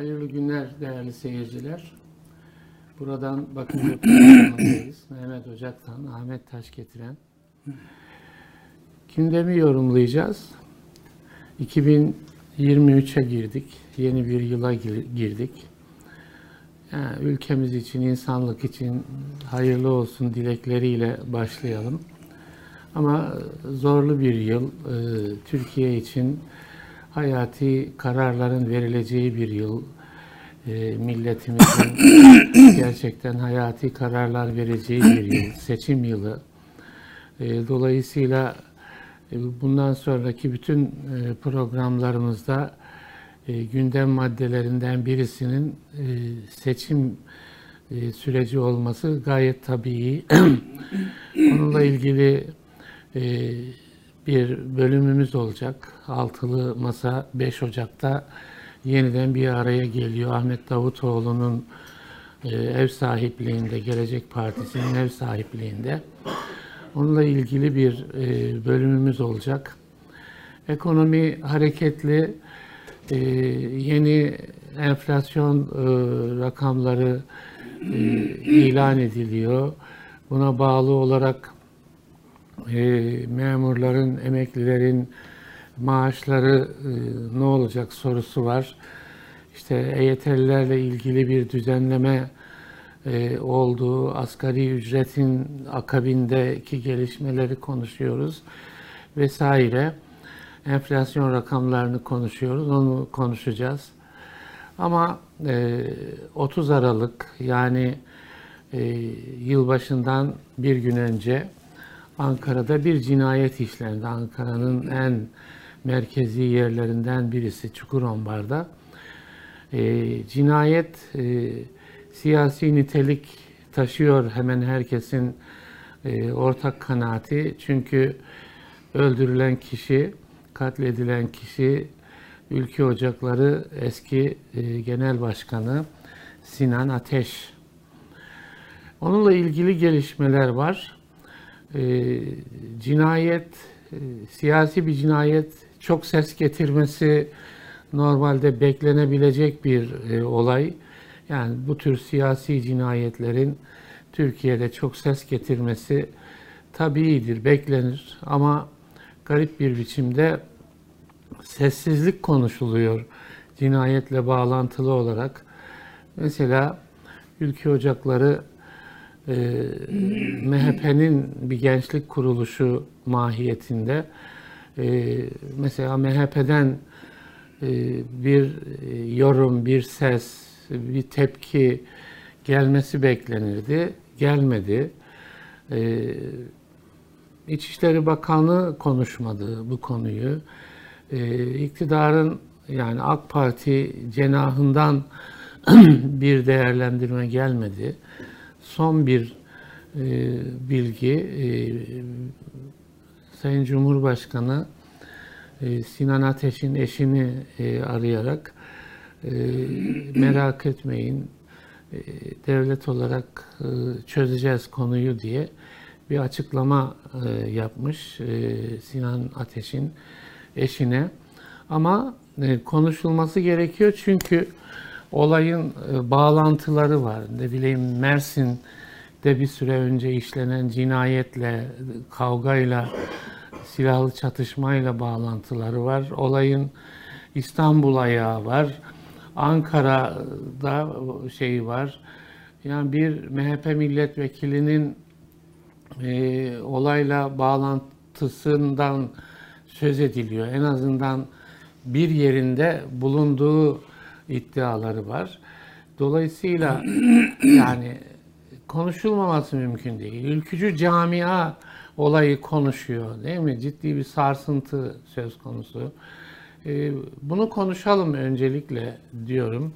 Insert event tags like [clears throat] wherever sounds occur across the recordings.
Hayırlı günler değerli seyirciler. Buradan Bakınca. [clears throat] Mehmet Ocak'tan Ahmet Taş getiren. Gündemi yorumlayacağız. 2023'e girdik. Yeni bir yıla girdik. Yani ülkemiz için, insanlık için hayırlı olsun dilekleriyle başlayalım. Ama zorlu bir yıl. Ee, Türkiye için hayati kararların verileceği bir yıl. E, milletimizin [coughs] gerçekten hayati kararlar vereceği bir yıl, seçim yılı. E, dolayısıyla e, bundan sonraki bütün e, programlarımızda e, gündem maddelerinden birisinin e, seçim e, süreci olması gayet tabii. Onunla [coughs] ilgili e, bir bölümümüz olacak. Altılı Masa 5 Ocak'ta yeniden bir araya geliyor. Ahmet Davutoğlu'nun e, ev sahipliğinde, Gelecek Partisi'nin ev sahipliğinde. Onunla ilgili bir e, bölümümüz olacak. Ekonomi hareketli, e, yeni enflasyon rakamları ilan ediliyor. Buna bağlı olarak memurların, emeklilerin maaşları e, ne olacak sorusu var. İşte EYT'lilerle ilgili bir düzenleme e, olduğu, asgari ücretin akabindeki gelişmeleri konuşuyoruz vesaire. Enflasyon rakamlarını konuşuyoruz, onu konuşacağız. Ama e, 30 Aralık yani e, yılbaşından bir gün önce Ankara'da bir cinayet işlendi. Ankara'nın en merkezi yerlerinden birisi Çukurombar'da. E, cinayet e, siyasi nitelik taşıyor hemen herkesin e, ortak kanaati. Çünkü öldürülen kişi, katledilen kişi Ülke Ocakları eski e, Genel Başkanı Sinan Ateş. Onunla ilgili gelişmeler var e, cinayet, e, siyasi bir cinayet çok ses getirmesi normalde beklenebilecek bir e, olay. Yani bu tür siyasi cinayetlerin Türkiye'de çok ses getirmesi tabiidir, beklenir ama garip bir biçimde sessizlik konuşuluyor cinayetle bağlantılı olarak. Mesela Ülke Ocakları e, MHP'nin bir gençlik kuruluşu mahiyetinde e, mesela MHP'den e, bir yorum, bir ses, bir tepki gelmesi beklenirdi. Gelmedi. E, İçişleri Bakanı konuşmadı bu konuyu. E, iktidarın yani AK Parti cenahından [clears throat] bir değerlendirme gelmedi son bir e, bilgi e, Sayın Cumhurbaşkanı e, Sinan Ateş'in eşini e, arayarak e, merak etmeyin e, devlet olarak e, çözeceğiz konuyu diye bir açıklama e, yapmış e, Sinan Ateş'in eşine. Ama e, konuşulması gerekiyor çünkü olayın e, bağlantıları var. Ne bileyim Mersin'de bir süre önce işlenen cinayetle, kavgayla, silahlı çatışmayla bağlantıları var. Olayın İstanbul ayağı var. Ankara'da şey var. Yani bir MHP milletvekilinin e, olayla bağlantısından söz ediliyor. En azından bir yerinde bulunduğu iddiaları var. Dolayısıyla [clears throat] yani konuşulmaması mümkün değil. Ülkücü camia olayı konuşuyor değil mi? Ciddi bir sarsıntı söz konusu. Ee, bunu konuşalım öncelikle diyorum.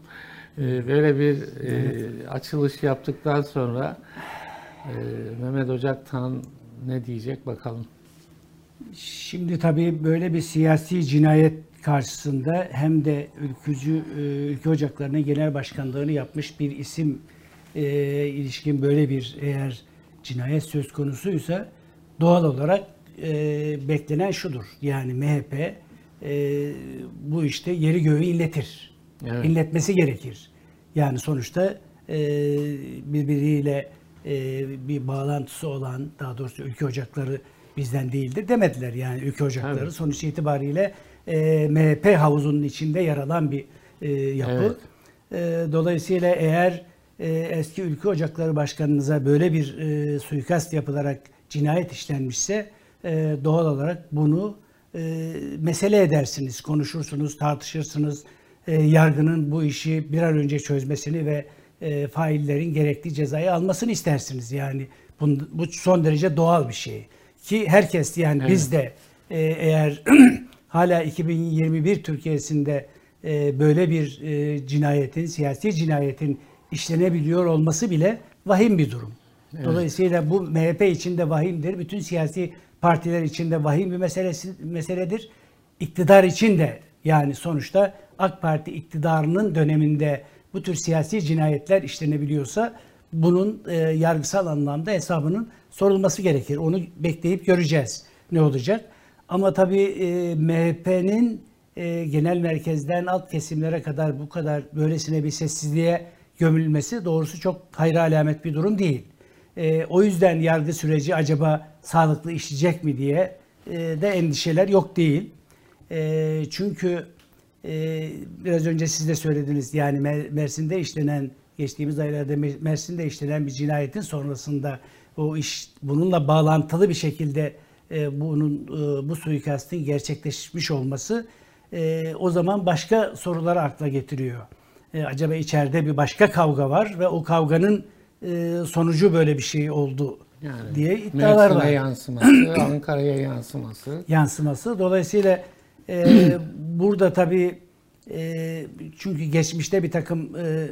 Ee, böyle bir e, açılış yaptıktan sonra e, Mehmet Ocaktan ne diyecek bakalım. Şimdi tabii böyle bir siyasi cinayet karşısında hem de ülkücü e, ülke ocaklarının genel başkanlığını yapmış bir isim e, ilişkin böyle bir eğer cinayet söz konusuysa doğal olarak e, beklenen şudur. Yani MHP e, bu işte yeri göğü illetir. Evet. inletmesi gerekir. Yani sonuçta e, birbiriyle e, bir bağlantısı olan, daha doğrusu ülke ocakları bizden değildir demediler. Yani ülke ocakları Tabii. sonuç itibariyle e, MHP havuzunun içinde yer alan bir e, yapı. E, dolayısıyla eğer e, eski ülke ocakları başkanınıza böyle bir e, suikast yapılarak cinayet işlenmişse e, doğal olarak bunu e, mesele edersiniz, konuşursunuz, tartışırsınız. E, yargının bu işi bir an önce çözmesini ve e, faillerin gerekli cezayı almasını istersiniz. Yani bu, bu son derece doğal bir şey. Ki herkes yani Evet. biz de e, eğer [clears throat] hala 2021 Türkiye'sinde e, böyle bir e, cinayetin, siyasi cinayetin işlenebiliyor olması bile vahim bir durum. Evet. Dolayısıyla bu MHP için de vahimdir. Bütün siyasi partiler için de vahim bir meselesi, meseledir. İktidar için de yani sonuçta AK Parti iktidarının döneminde bu tür siyasi cinayetler işlenebiliyorsa bunun e, yargısal anlamda hesabının sorulması gerekir. Onu bekleyip göreceğiz ne olacak. Ama tabii e, MHP'nin e, genel merkezden alt kesimlere kadar bu kadar böylesine bir sessizliğe gömülmesi doğrusu çok hayra alamet bir durum değil. E, o yüzden yargı süreci acaba sağlıklı işleyecek mi diye e, de endişeler yok değil. E, çünkü e, biraz önce siz de söylediniz yani Mer- Mersin'de işlenen geçtiğimiz aylarda Mer- Mersin'de işlenen bir cinayetin sonrasında o iş bununla bağlantılı bir şekilde e, bunun e, bu suikastin gerçekleşmiş olması e, o zaman başka soruları akla getiriyor. E, acaba içeride bir başka kavga var ve o kavganın e, sonucu böyle bir şey oldu Yani diye iddialar Mersin'e var. yansıması, [clears throat] Ankara'ya yansıması. yansıması. Dolayısıyla e, [clears throat] burada tabii e, çünkü geçmişte bir takım e,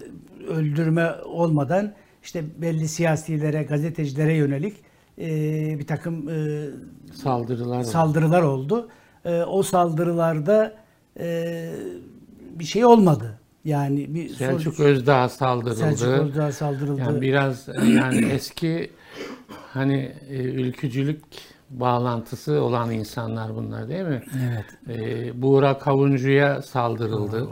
öldürme olmadan işte belli siyasilere, gazetecilere yönelik e, bir takım e, Saldırılar saldırılar oldu. E, o saldırılarda e, bir şey olmadı. Yani bir Selçuk sonuç- Özdağ saldırıldı. Selçuk Özdağ saldırıldı. Yani biraz yani [clears throat] eski hani e, ülkücülük bağlantısı olan insanlar bunlar değil mi? Evet. E, Buğra Kavuncu'ya saldırıldı.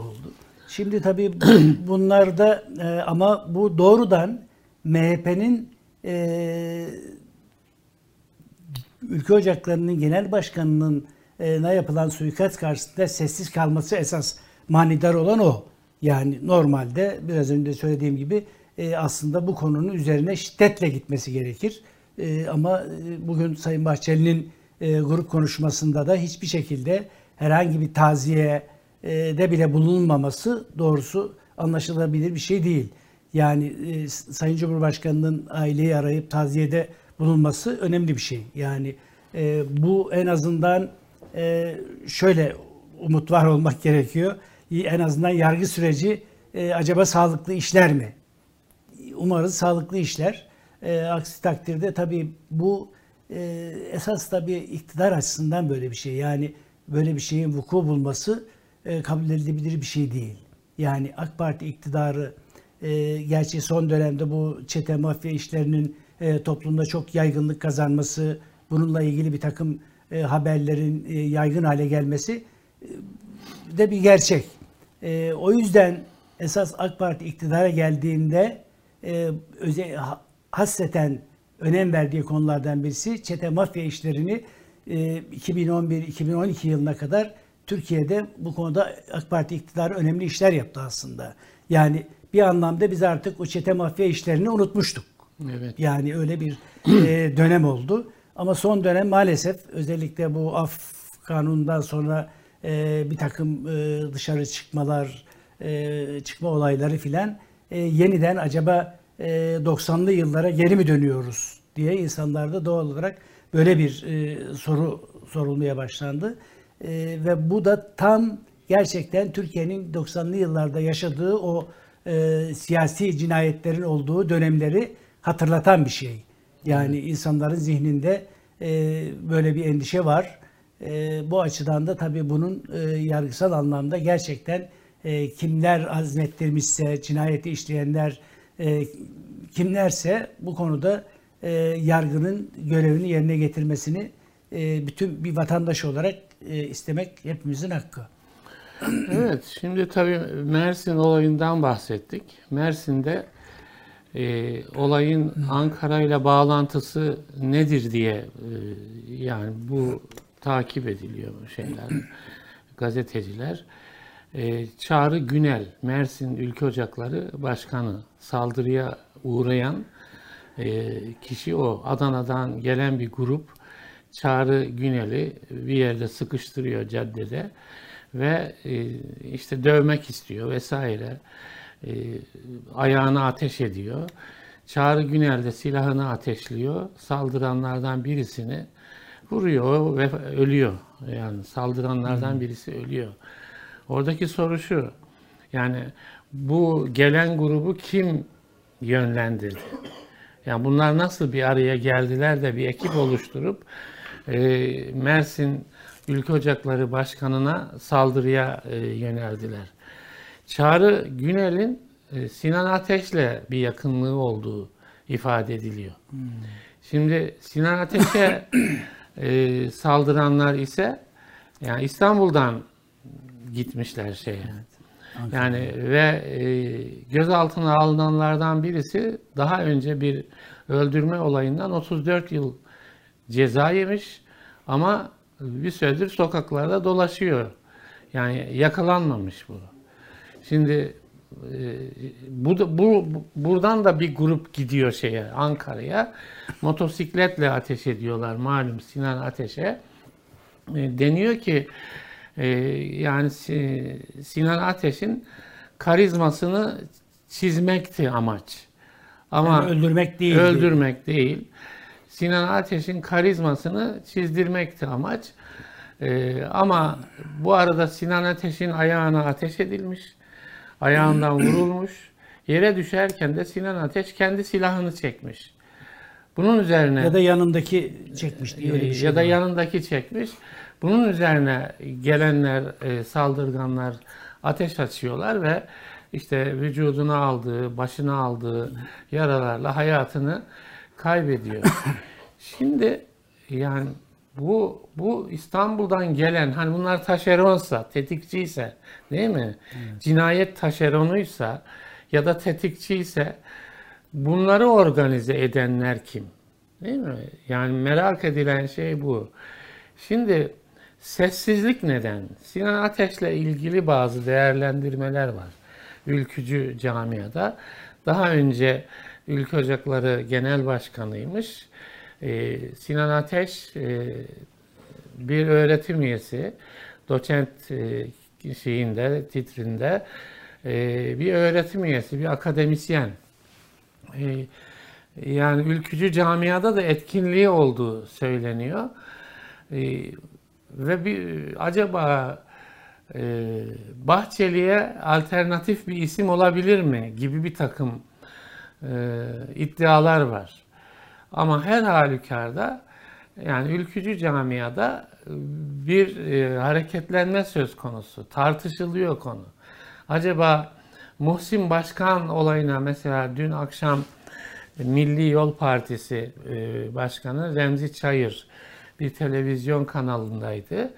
Şimdi tabii [clears throat] bunlar da e, ama bu doğrudan MHP'nin e, ülke ocaklarının genel başkanının e, ne yapılan suikast karşısında sessiz kalması esas manidar olan o. Yani normalde biraz önce söylediğim gibi e, aslında bu konunun üzerine şiddetle gitmesi gerekir. E, ama bugün Sayın Bahçeli'nin grup konuşmasında da hiçbir şekilde herhangi bir taziye de bile bulunmaması doğrusu anlaşılabilir bir şey değil. Yani Sayın Cumhurbaşkanı'nın aileyi arayıp taziyede bulunması önemli bir şey. Yani e, bu en azından e, şöyle umut var olmak [laughs] gerekiyor. En azından yargı süreci e, acaba sağlıklı işler mi? Umarız sağlıklı işler. E, aksi takdirde tabii bu e, esas tabii iktidar açısından böyle bir şey. Yani böyle bir şeyin vuku bulması e, kabul edilebilir bir şey değil. Yani AK Parti iktidarı e, gerçi son dönemde bu çete mafya işlerinin e, toplumda çok yaygınlık kazanması, bununla ilgili bir takım e, haberlerin e, yaygın hale gelmesi e, de bir gerçek. E, o yüzden esas AK Parti iktidara geldiğinde e, özel, ha- hasreten önem verdiği konulardan birisi çete mafya işlerini e, 2011-2012 yılına kadar Türkiye'de bu konuda AK Parti iktidarı önemli işler yaptı aslında. Yani bir anlamda biz artık o çete mafya işlerini unutmuştuk. Evet. Yani öyle bir e, dönem oldu. Ama son dönem maalesef özellikle bu af kanunundan sonra e, bir takım e, dışarı çıkmalar, e, çıkma olayları filan e, yeniden acaba e, 90'lı yıllara geri mi dönüyoruz diye insanlarda doğal olarak böyle bir e, soru sorulmaya başlandı. E, ve bu da tam gerçekten Türkiye'nin 90'lı yıllarda yaşadığı o e, siyasi cinayetlerin olduğu dönemleri hatırlatan bir şey. Yani insanların zihninde e, böyle bir endişe var. E, bu açıdan da tabii bunun e, yargısal anlamda gerçekten e, kimler azmettirmişse, cinayeti işleyenler e, kimlerse bu konuda e, yargının görevini yerine getirmesini e, bütün bir vatandaş olarak e, istemek hepimizin hakkı. Evet, şimdi tabii Mersin olayından bahsettik. Mersin'de e, olayın Ankara ile bağlantısı nedir diye e, yani bu takip ediliyor şeyler, gazeteciler. E, Çağrı Günel, Mersin Ülke Ocakları Başkanı saldırıya uğrayan e, kişi o. Adana'dan gelen bir grup Çağrı Günel'i bir yerde sıkıştırıyor caddede ve e, işte dövmek istiyor vesaire. E, ayağına ateş ediyor. Çağrı Günel de silahını ateşliyor. Saldıranlardan birisini vuruyor ve ölüyor. Yani saldıranlardan birisi ölüyor. Oradaki soru şu. Yani bu gelen grubu kim yönlendirdi? Yani bunlar nasıl bir araya geldiler de bir ekip oluşturup e, Mersin Ülke Ocakları Başkanı'na saldırıya e, yöneldiler. Çağrı Günel'in e, Sinan Ateş'le bir yakınlığı olduğu ifade ediliyor. Şimdi Sinan Ateş'e [coughs] e, saldıranlar ise yani İstanbul'dan gitmişler şeye. Yani ve e, gözaltına alınanlardan birisi daha önce bir öldürme olayından 34 yıl ceza yemiş ama bir süredir sokaklarda dolaşıyor. Yani yakalanmamış bu. Şimdi e, bu, da- bu buradan da bir grup gidiyor şeye Ankara'ya. Motosikletle ateş ediyorlar malum Sinan Ateş'e. E, deniyor ki e, yani Si- Sinan Ateş'in karizmasını çizmekti amaç. Ama Yani öldürmek değil. öldürmek değil. Sinan Ateş'in karizmasını çizdirmekti amaç. Ee, ama bu arada Sinan Ateş'in ayağına ateş edilmiş. Ayağından vurulmuş. Yere düşerken de Sinan Ateş kendi silahını çekmiş. Bunun üzerine Ya da yanındaki çekmiş diye öyle bir şey ya da var. yanındaki çekmiş. Bunun üzerine gelenler, e, saldırganlar ateş açıyorlar ve işte vücuduna aldığı, başına aldığı yaralarla hayatını kaybediyor. [coughs] Şimdi yani bu bu İstanbul'dan gelen hani bunlar taşeronsa, tetikçiyse değil mi? Cinayet taşeronuysa ya da tetikçiyse bunları organize edenler kim? Değil mi? Yani merak edilen şey bu. Şimdi sessizlik neden? Sinan Ateş'le ilgili bazı değerlendirmeler var. Ülkücü camiada. Daha önce Ülke Ocakları Genel Başkanıymış. Ee, Sinan Ateş e, bir öğretim üyesi, doçent e, şeyinde, titrinde e, bir öğretim üyesi, bir akademisyen. Yani ülkücü camiada da etkinliği olduğu söyleniyor. Ve bir acaba Bahçeli'ye alternatif bir isim olabilir mi gibi bir takım iddialar var. Ama her halükarda yani ülkücü camiada bir e, hareketlenme söz konusu. Tartışılıyor konu. Acaba Muhsin Başkan olayına mesela dün akşam Milli Yol Partisi e, Başkanı Remzi Çayır bir televizyon kanalındaydı.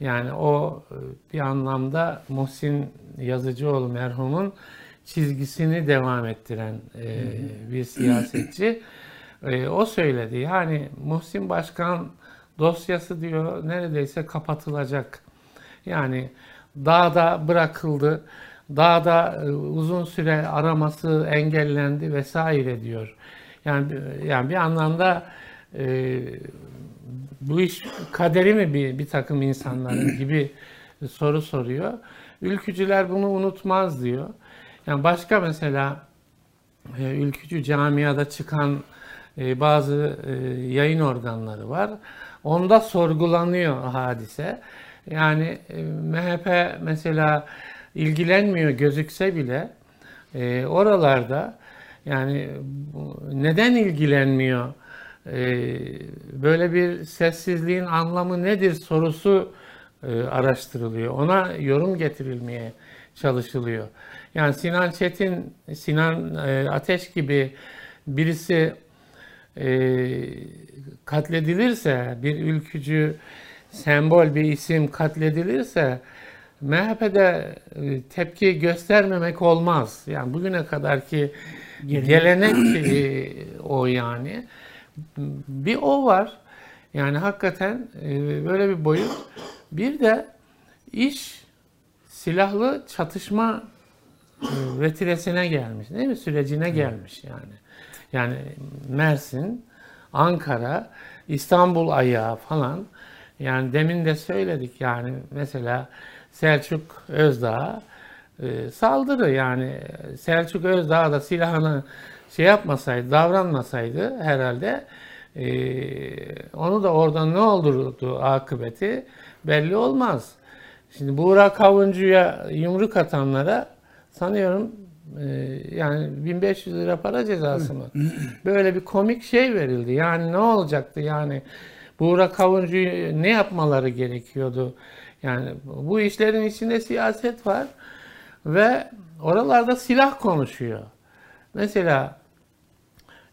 Yani o e, bir anlamda Muhsin Yazıcıoğlu merhumun çizgisini devam ettiren e, bir siyasetçi. E, o söyledi. Yani Muhsin Başkan dosyası diyor neredeyse kapatılacak. Yani dağda bırakıldı. Dağda e, uzun süre araması engellendi vesaire diyor. Yani yani bir anlamda e, bu iş kaderi mi bir, bir takım insanların [clears throat] gibi soru soruyor. Ülkücüler bunu unutmaz diyor. Yani başka mesela e, ülkücü camiada çıkan bazı e, yayın organları var. Onda sorgulanıyor hadise. Yani e, MHP mesela ilgilenmiyor gözükse bile e, oralarda yani neden ilgilenmiyor? Böyle bir sessizliğin anlamı nedir sorusu araştırılıyor. Ona yorum getirilmeye çalışılıyor. Yani Sinan Çetin, Sinan Ateş gibi birisi e, katledilirse, bir ülkücü sembol bir isim katledilirse MHP'de e, tepki göstermemek olmaz. Yani bugüne kadarki Gelenek. e, o yani. Bir o var. Yani hakikaten e, böyle bir boyut. Bir de iş silahlı çatışma e, vetilesine gelmiş değil mi? Sürecine gelmiş yani. Yani Mersin, Ankara, İstanbul ayağı falan. Yani demin de söyledik yani mesela Selçuk Özdağ e, saldırı yani Selçuk Özdağ da silahını şey yapmasaydı, davranmasaydı herhalde e, onu da oradan ne olurdu akıbeti belli olmaz. Şimdi Buğra Kavuncu'ya yumruk atanlara sanıyorum yani 1500 lira para cezası mı? Böyle bir komik şey verildi. Yani ne olacaktı yani? Buğra Kavuncu'yu ne yapmaları gerekiyordu? Yani bu işlerin içinde siyaset var ve oralarda silah konuşuyor. Mesela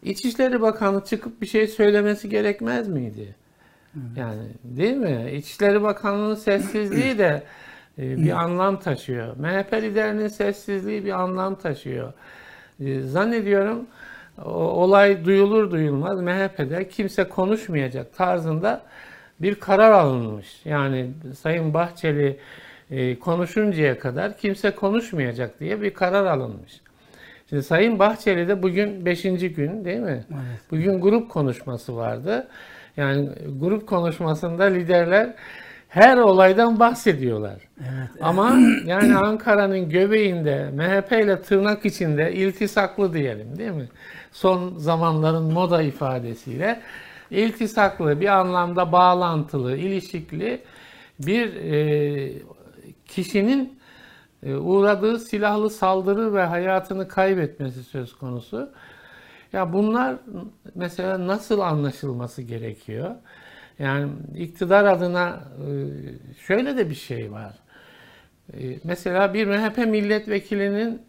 İçişleri Bakanı çıkıp bir şey söylemesi gerekmez miydi? Yani değil mi? İçişleri Bakanı'nın sessizliği de [clears throat] e, bir anlam taşıyor. MHP liderinin sessizliği bir anlam taşıyor. E, Zannediyorum olay duyulur duyulmaz MHP'de kimse konuşmayacak tarzında bir karar alınmış. Yani Sayın Bahçeli e, konuşuncaya kadar kimse konuşmayacak diye bir karar alınmış. Şimdi Sayın Bahçeli de bugün 5. gün değil mi? Evet. Bugün grup konuşması vardı. Yani grup konuşmasında liderler her olaydan bahsediyorlar. Evet. Ama [clears throat] yani Ankara'nın göbeğinde MHP ile tırnak içinde iltisaklı diyelim değil mi? Son zamanların moda ifadesiyle iltisaklı bir anlamda bağlantılı, ilişikli bir e, kişinin e, uğradığı silahlı saldırı ve hayatını kaybetmesi söz konusu. Ya bunlar mesela nasıl anlaşılması gerekiyor? Yani iktidar adına e, şöyle de bir şey var. E, Mesela bir MHP milletvekilinin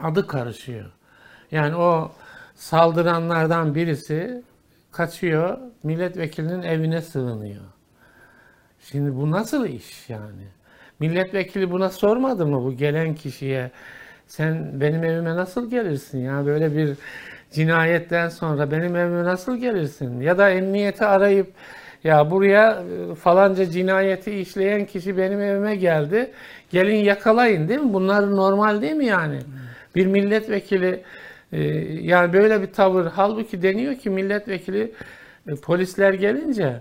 adı karışıyor. Yani o saldıranlardan birisi kaçıyor, milletvekilinin evine sığınıyor. Şimdi bu nasıl iş yani? Milletvekili buna sormadı mı bu gelen kişiye? Sen benim evime nasıl gelirsin ya? Böyle bir cinayetten sonra benim evime nasıl gelirsin? Ya da emniyeti arayıp ya buraya e, falanca cinayeti işleyen kişi benim evime geldi. Gelin yakalayın değil mi? Bunlar normal değil mi yani? Bir milletvekili e, yani böyle bir tavır. Halbuki deniyor ki milletvekili e, polisler gelince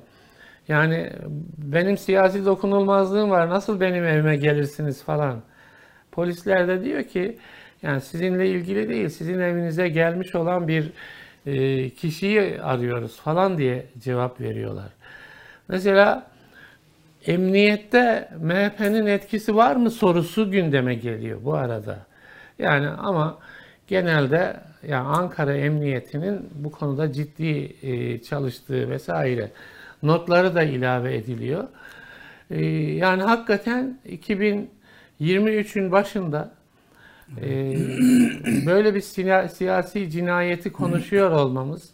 yani benim siyasi dokunulmazlığım var. Nasıl benim evime gelirsiniz falan. Polisler de diyor ki yani sizinle ilgili değil, sizin evinize gelmiş olan bir e, kişiyi arıyoruz falan diye cevap veriyorlar. Mesela emniyette MHP'nin etkisi var mı sorusu gündeme geliyor bu arada. Yani ama genelde yani Ankara Emniyeti'nin bu konuda ciddi e, çalıştığı vesaire notları da ilave ediliyor. E, yani hakikaten 2023'ün başında e, böyle bir siyasi cinayeti konuşuyor olmamız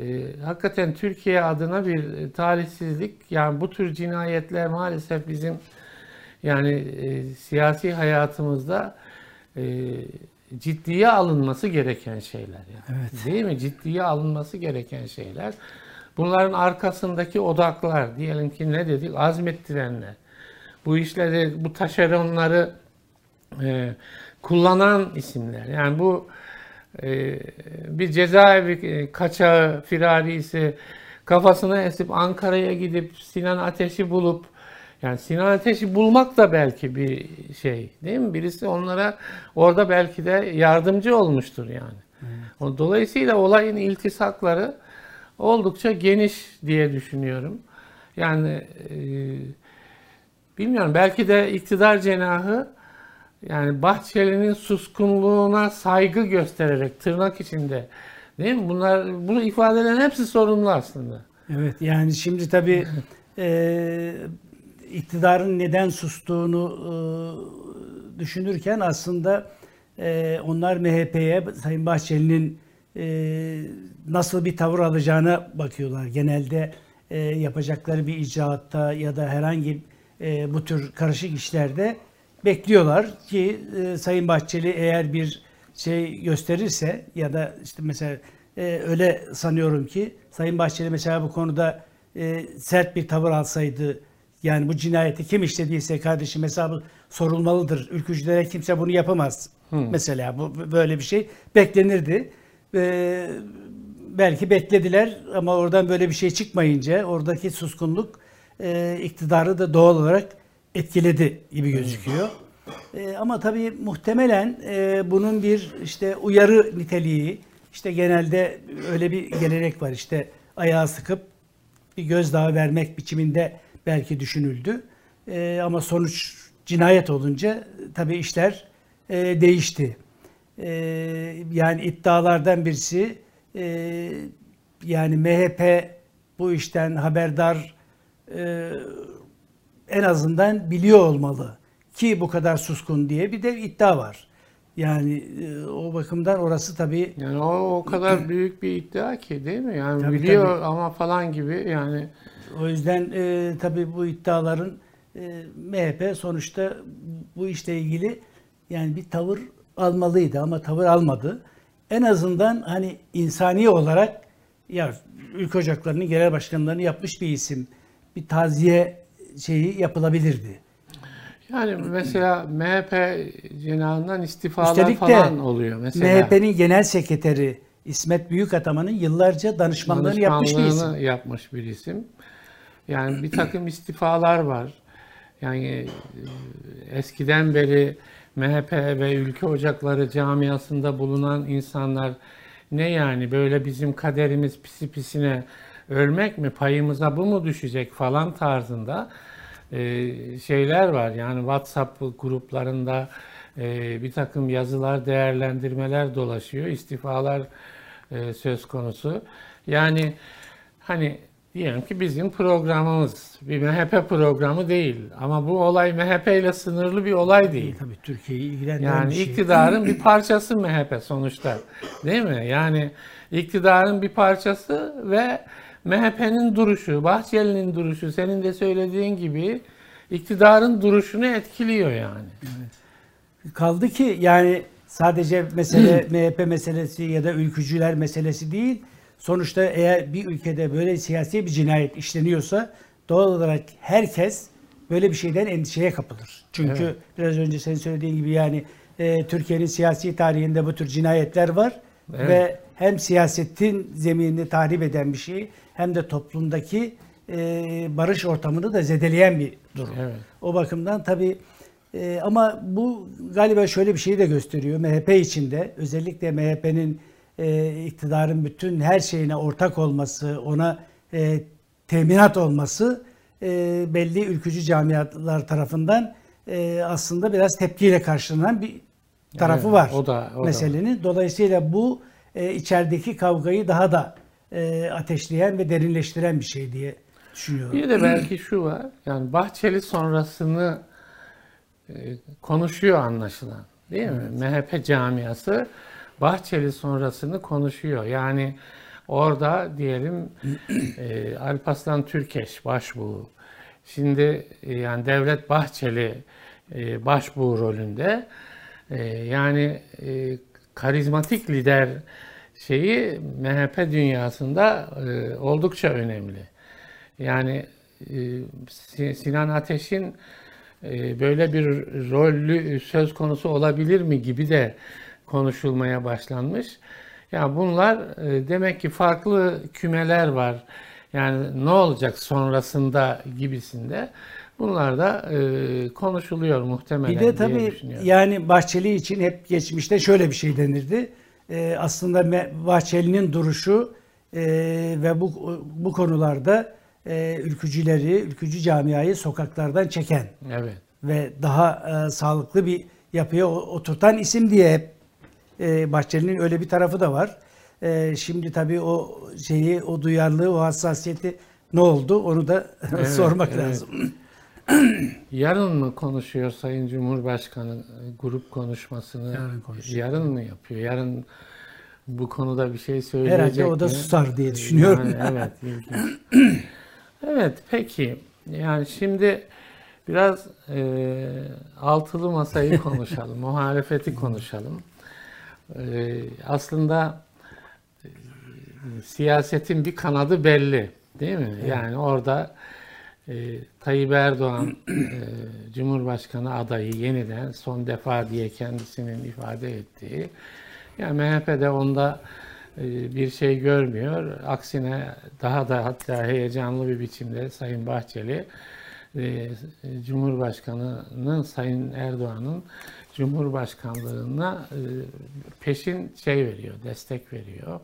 e, hakikaten Türkiye adına bir talihsizlik. Yani bu tür cinayetler maalesef bizim yani e, siyasi hayatımızda e, ciddiye alınması gereken şeyler. Yani. Evet. Değil mi? Ciddiye alınması gereken şeyler. Bunların arkasındaki odaklar, diyelim ki ne dedik? Azmettirenler. Bu işleri, bu taşeronları e, kullanan isimler. Yani bu e, bir cezaevi e, kaçağı, firarisi kafasına esip Ankara'ya gidip Sinan Ateş'i bulup yani Sinan Ateş'i bulmak da belki bir şey değil mi? Birisi onlara orada belki de yardımcı olmuştur yani. O Dolayısıyla olayın iltisakları oldukça geniş diye düşünüyorum. Yani e, bilmiyorum belki de iktidar cenahı yani Bahçeli'nin suskunluğuna saygı göstererek tırnak içinde değil mi? Bunlar bunu ifadelerin hepsi sorumlu aslında. Evet yani şimdi tabii [laughs] e, iktidarın neden sustuğunu e, düşünürken aslında e, onlar MHP'ye Sayın Bahçeli'nin e, nasıl bir tavır alacağına bakıyorlar. Genelde e, yapacakları bir icraatta ya da herhangi e, bu tür karışık işlerde bekliyorlar ki e, Sayın Bahçeli eğer bir şey gösterirse ya da işte mesela e, öyle sanıyorum ki Sayın Bahçeli mesela bu konuda e, sert bir tavır alsaydı yani bu cinayeti kim işlediyse kardeşim hesabı sorulmalıdır. Ülkücülere kimse bunu yapamaz. Mesela bu böyle bir şey beklenirdi. E, belki beklediler ama oradan böyle bir şey çıkmayınca oradaki suskunluk e, iktidarı da doğal olarak etkiledi gibi gözüküyor. E, ama tabii muhtemelen e, bunun bir işte uyarı niteliği, işte genelde öyle bir gelenek var işte ayağı sıkıp bir gözdağı vermek biçiminde belki düşünüldü. E, ama sonuç cinayet olunca tabii işler e, değişti. E, yani iddialardan birisi e, yani MHP bu işten haberdar e, en azından biliyor olmalı ki bu kadar suskun diye bir de iddia var. Yani e, o bakımdan orası tabii Yani o o kadar büyük bir iddia ki değil mi? Yani Tabii, biliyor tabii. ama falan gibi yani o yüzden e, tabii bu iddiaların e, MHP sonuçta bu işle ilgili yani bir tavır almalıydı ama tavır almadı. En azından hani insani olarak ya ülke ocaklarının genel başkanlarını yapmış bir isim. Bir taziye şeyi yapılabilirdi. yani mesela MHP cenahından istifalar Üstelik falan oluyor mesela. MHP'nin genel sekreteri İsmet Büyükataman'ın yıllarca danışmanlığını yapmış bir isim. Danışmanlığını yapmış bir isim. Yani bir takım istifalar var. Yani e, eskiden beri MHP ve ülke ocakları camiasında bulunan insanlar ne yani böyle bizim kaderimiz pisi pisine ölmek mi payımıza bu mu düşecek falan tarzında e, şeyler var. Yani WhatsApp gruplarında e, bir takım yazılar, değerlendirmeler dolaşıyor. İstifalar e, söz konusu. Yani hani diyelim ki bizim programımız bir MHP programı değil ama bu olay MHP ile sınırlı bir olay değil. Tabii Türkiye'yi ilgilendiren Yani bir şey. iktidarın bir parçası MHP sonuçta. Değil mi? Yani iktidarın bir parçası ve MHP'nin duruşu, Bahçeli'nin duruşu senin de söylediğin gibi iktidarın duruşunu etkiliyor yani. Kaldı ki yani sadece mesele [clears throat] MHP meselesi ya da ülkücüler meselesi değil. Sonuçta eğer bir ülkede böyle siyasi bir cinayet işleniyorsa doğal olarak herkes böyle bir şeyden endişeye kapılır. Çünkü Evet. biraz önce senin söylediğin gibi yani e, Türkiye'nin siyasi tarihinde bu tür cinayetler var Evet. ve hem siyasetin zeminini tahrip eden bir şey hem de toplumdaki e, barış ortamını da zedeleyen bir durum. Evet. O bakımdan tabii e, ama bu galiba şöyle bir şeyi de gösteriyor. MHP içinde özellikle MHP'nin e, iktidarın bütün her şeyine ortak olması, ona e, teminat olması e, belli ülkücü camialar tarafından e, aslında biraz tepkiyle karşılanan bir tarafı Evet, var o da- o da meselenin. Dolayısıyla bu e, içerideki kavgayı daha da e, ateşleyen ve derinleştiren bir şey diye düşünüyorum. Bir de belki şu var. Yani Bahçeli sonrasını e, konuşuyor anlaşılan. Değil mi? MHP camiası Bahçeli sonrasını konuşuyor. Yani orada diyelim e, Alparslan Türkeş başbuğ. Şimdi e, yani Devlet Bahçeli e, başbuğ rolünde. E, yani e, karizmatik lider şeyi MHP dünyasında e, oldukça önemli. Yani e, Si- Sinan Ateş'in e, böyle bir rollü söz konusu olabilir mi gibi de konuşulmaya başlanmış. Ya bunlar e, demek ki farklı kümeler var. Yani ne olacak sonrasında gibisinde. Bunlar da e, konuşuluyor muhtemelen Bir de tabii yani Bahçeli için hep geçmişte şöyle bir şey denirdi. Ee, aslında Bahçeli'nin duruşu e, ve bu bu konularda e, ülkücüleri, ülkücü camiayı sokaklardan çeken Evet. ve daha e, sağlıklı bir yapıya oturtan isim diye hep e, Bahçeli'nin öyle bir tarafı da var. E, şimdi tabii o şeyi, o duyarlılığı, o hassasiyeti ne oldu onu da [laughs] Evet, sormak evet. lazım. Yarın mı konuşuyor Sayın Cumhurbaşkanı e, grup konuşmasını? Yarın konuşuyor. Yarın mı yapıyor? Yarın bu konuda bir şey söyleyecek Herhalde o da mi? susar diye düşünüyorum. Yani evet, [clears throat] evet, peki. Yani şimdi Biraz e, altılı masayı konuşalım, [laughs] muhalefeti konuşalım. E, aslında e, siyasetin bir kanadı belli, değil mi? Yani orada e, Tayyip Erdoğan e, Cumhurbaşkanı adayı yeniden son defa diye kendisinin ifade ettiği, yani MHP de onda e, bir şey görmüyor. Aksine daha da hatta heyecanlı bir biçimde Sayın Bahçeli e, Cumhurbaşkanı'nın Sayın Erdoğan'ın Cumhurbaşkanlığına e, peşin şey veriyor, destek veriyor.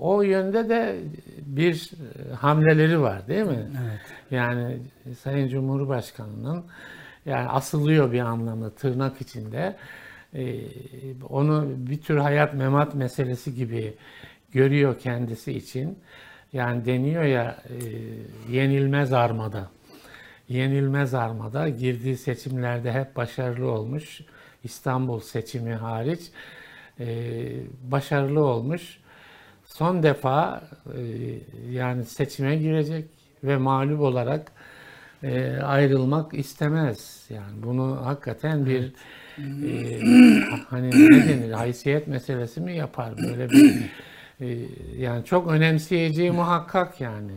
O yönde de bir hamleleri var değil mi? Evet. Yani Sayın Cumhurbaşkanı'nın yani asılıyor bir anlamda tırnak içinde ee, onu bir tür hayat memat meselesi gibi görüyor kendisi için. Yani deniyor ya e, yenilmez armada. Yenilmez armada girdiği seçimlerde hep başarılı olmuş. İstanbul seçimi hariç e, başarılı olmuş. Son defa e, yani seçime girecek ve mağlup olarak ayrılmak istemez. Yani bunu hakikaten bir e, [clears throat] hani ne denir haysiyet meselesi mi yapar böyle bir [clears throat] e, yani çok önemseyeceği muhakkak yani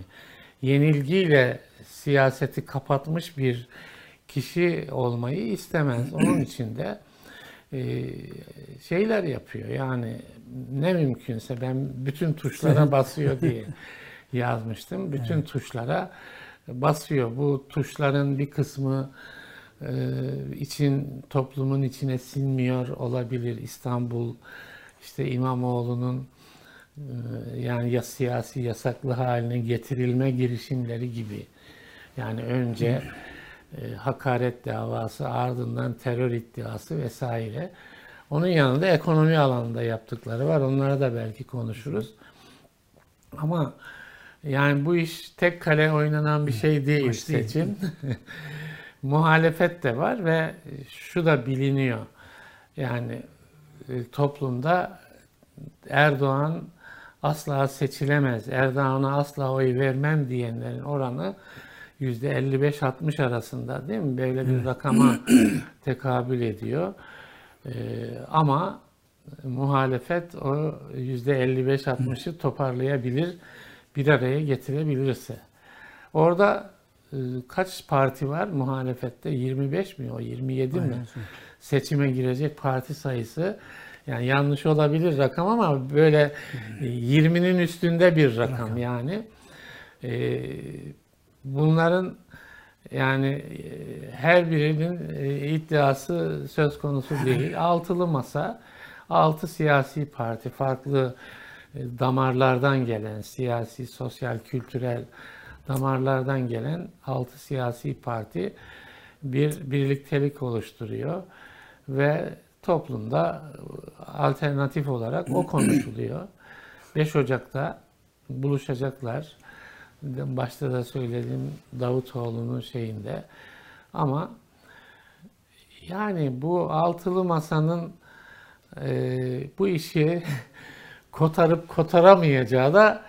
yenilgiyle siyaseti kapatmış bir kişi olmayı istemez. Onun için de e, şeyler yapıyor. Yani ne mümkünse ben bütün tuşlara [laughs] basıyor diye [laughs] yazmıştım. Bütün evet. tuşlara basıyor. Bu tuşların bir kısmı ee, için toplumun içine sinmiyor olabilir. İstanbul işte İmamoğlu'nun e, yani ya siyasi yasaklı haline getirilme girişimleri gibi. Yani önce e, hakaret davası ardından terör iddiası vesaire. Onun yanında ekonomi alanında yaptıkları var. Onlara da belki konuşuruz. Ama yani bu iş tek kale oynanan bir şey değil seçim. [laughs] muhalefet de var ve şu da biliniyor. Yani e, toplumda Erdoğan asla seçilemez, Erdoğan'a asla oy vermem diyenlerin oranı %55-60 arasında değil mi? Böyle bir rakama [clears throat] tekabül ediyor. Ee, ama muhalefet o %55-60'ı toparlayabilir, bir araya getirebilirse. Orada ee, kaç parti var muhalefette? 25 mi o? 27 Aynen. mi? Seçime girecek parti sayısı. Yani yanlış olabilir rakam ama böyle 20'nin üstünde bir rakam, rakam. yani. Ee, bunların yani e, her birinin e, iddiası söz konusu değil. [laughs] Altılı masa, altı siyasi parti, farklı e, damarlardan gelen siyasi, sosyal, kültürel damarlardan gelen altı siyasi parti bir birliktelik oluşturuyor ve toplumda alternatif olarak o konuşuluyor. [clears throat] 5 Ocak'ta buluşacaklar. Başta da söylediğim Davutoğlu'nun şeyinde. Ama yani bu altılı masanın e, bu işi [laughs] kotarıp kotaramayacağı da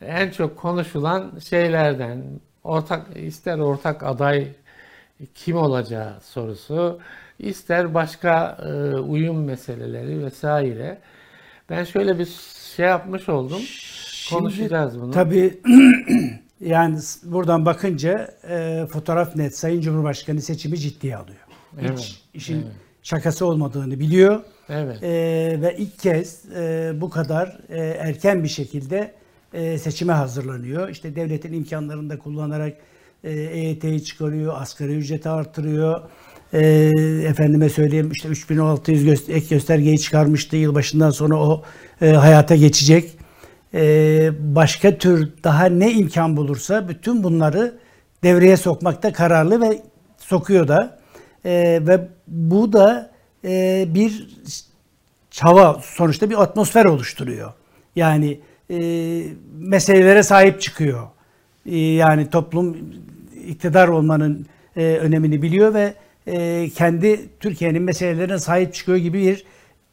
en çok konuşulan şeylerden ortak ister ortak aday kim olacağı sorusu, ister başka e, uyum meseleleri vesaire. Ben şöyle bir şey yapmış oldum. Şimdi, Konuşacağız bunu. Tabii [clears throat] yani buradan bakınca e, fotoğraf net Sayın Cumhurbaşkanı seçimi ciddiye alıyor. Hiç evet, işin evet. şakası olmadığını biliyor. Evet. E, ve ilk kez e, bu kadar e, erken bir şekilde e, seçime hazırlanıyor. İşte devletin imkanlarını da kullanarak e, EYT'yi çıkarıyor, asgari ücreti artırıyor. E, efendime söyleyeyim işte 3600 gö- ek göstergeyi çıkarmıştı. Yılbaşından sonra o e, hayata geçecek. E, başka tür daha ne imkan bulursa bütün bunları devreye sokmakta kararlı ve sokuyor da. E, ve bu da e, bir çava sonuçta bir atmosfer oluşturuyor. Yani e, meselelere sahip çıkıyor. E, yani toplum iktidar olmanın önemini biliyor ve kendi Türkiye'nin meselelerine sahip çıkıyor gibi bir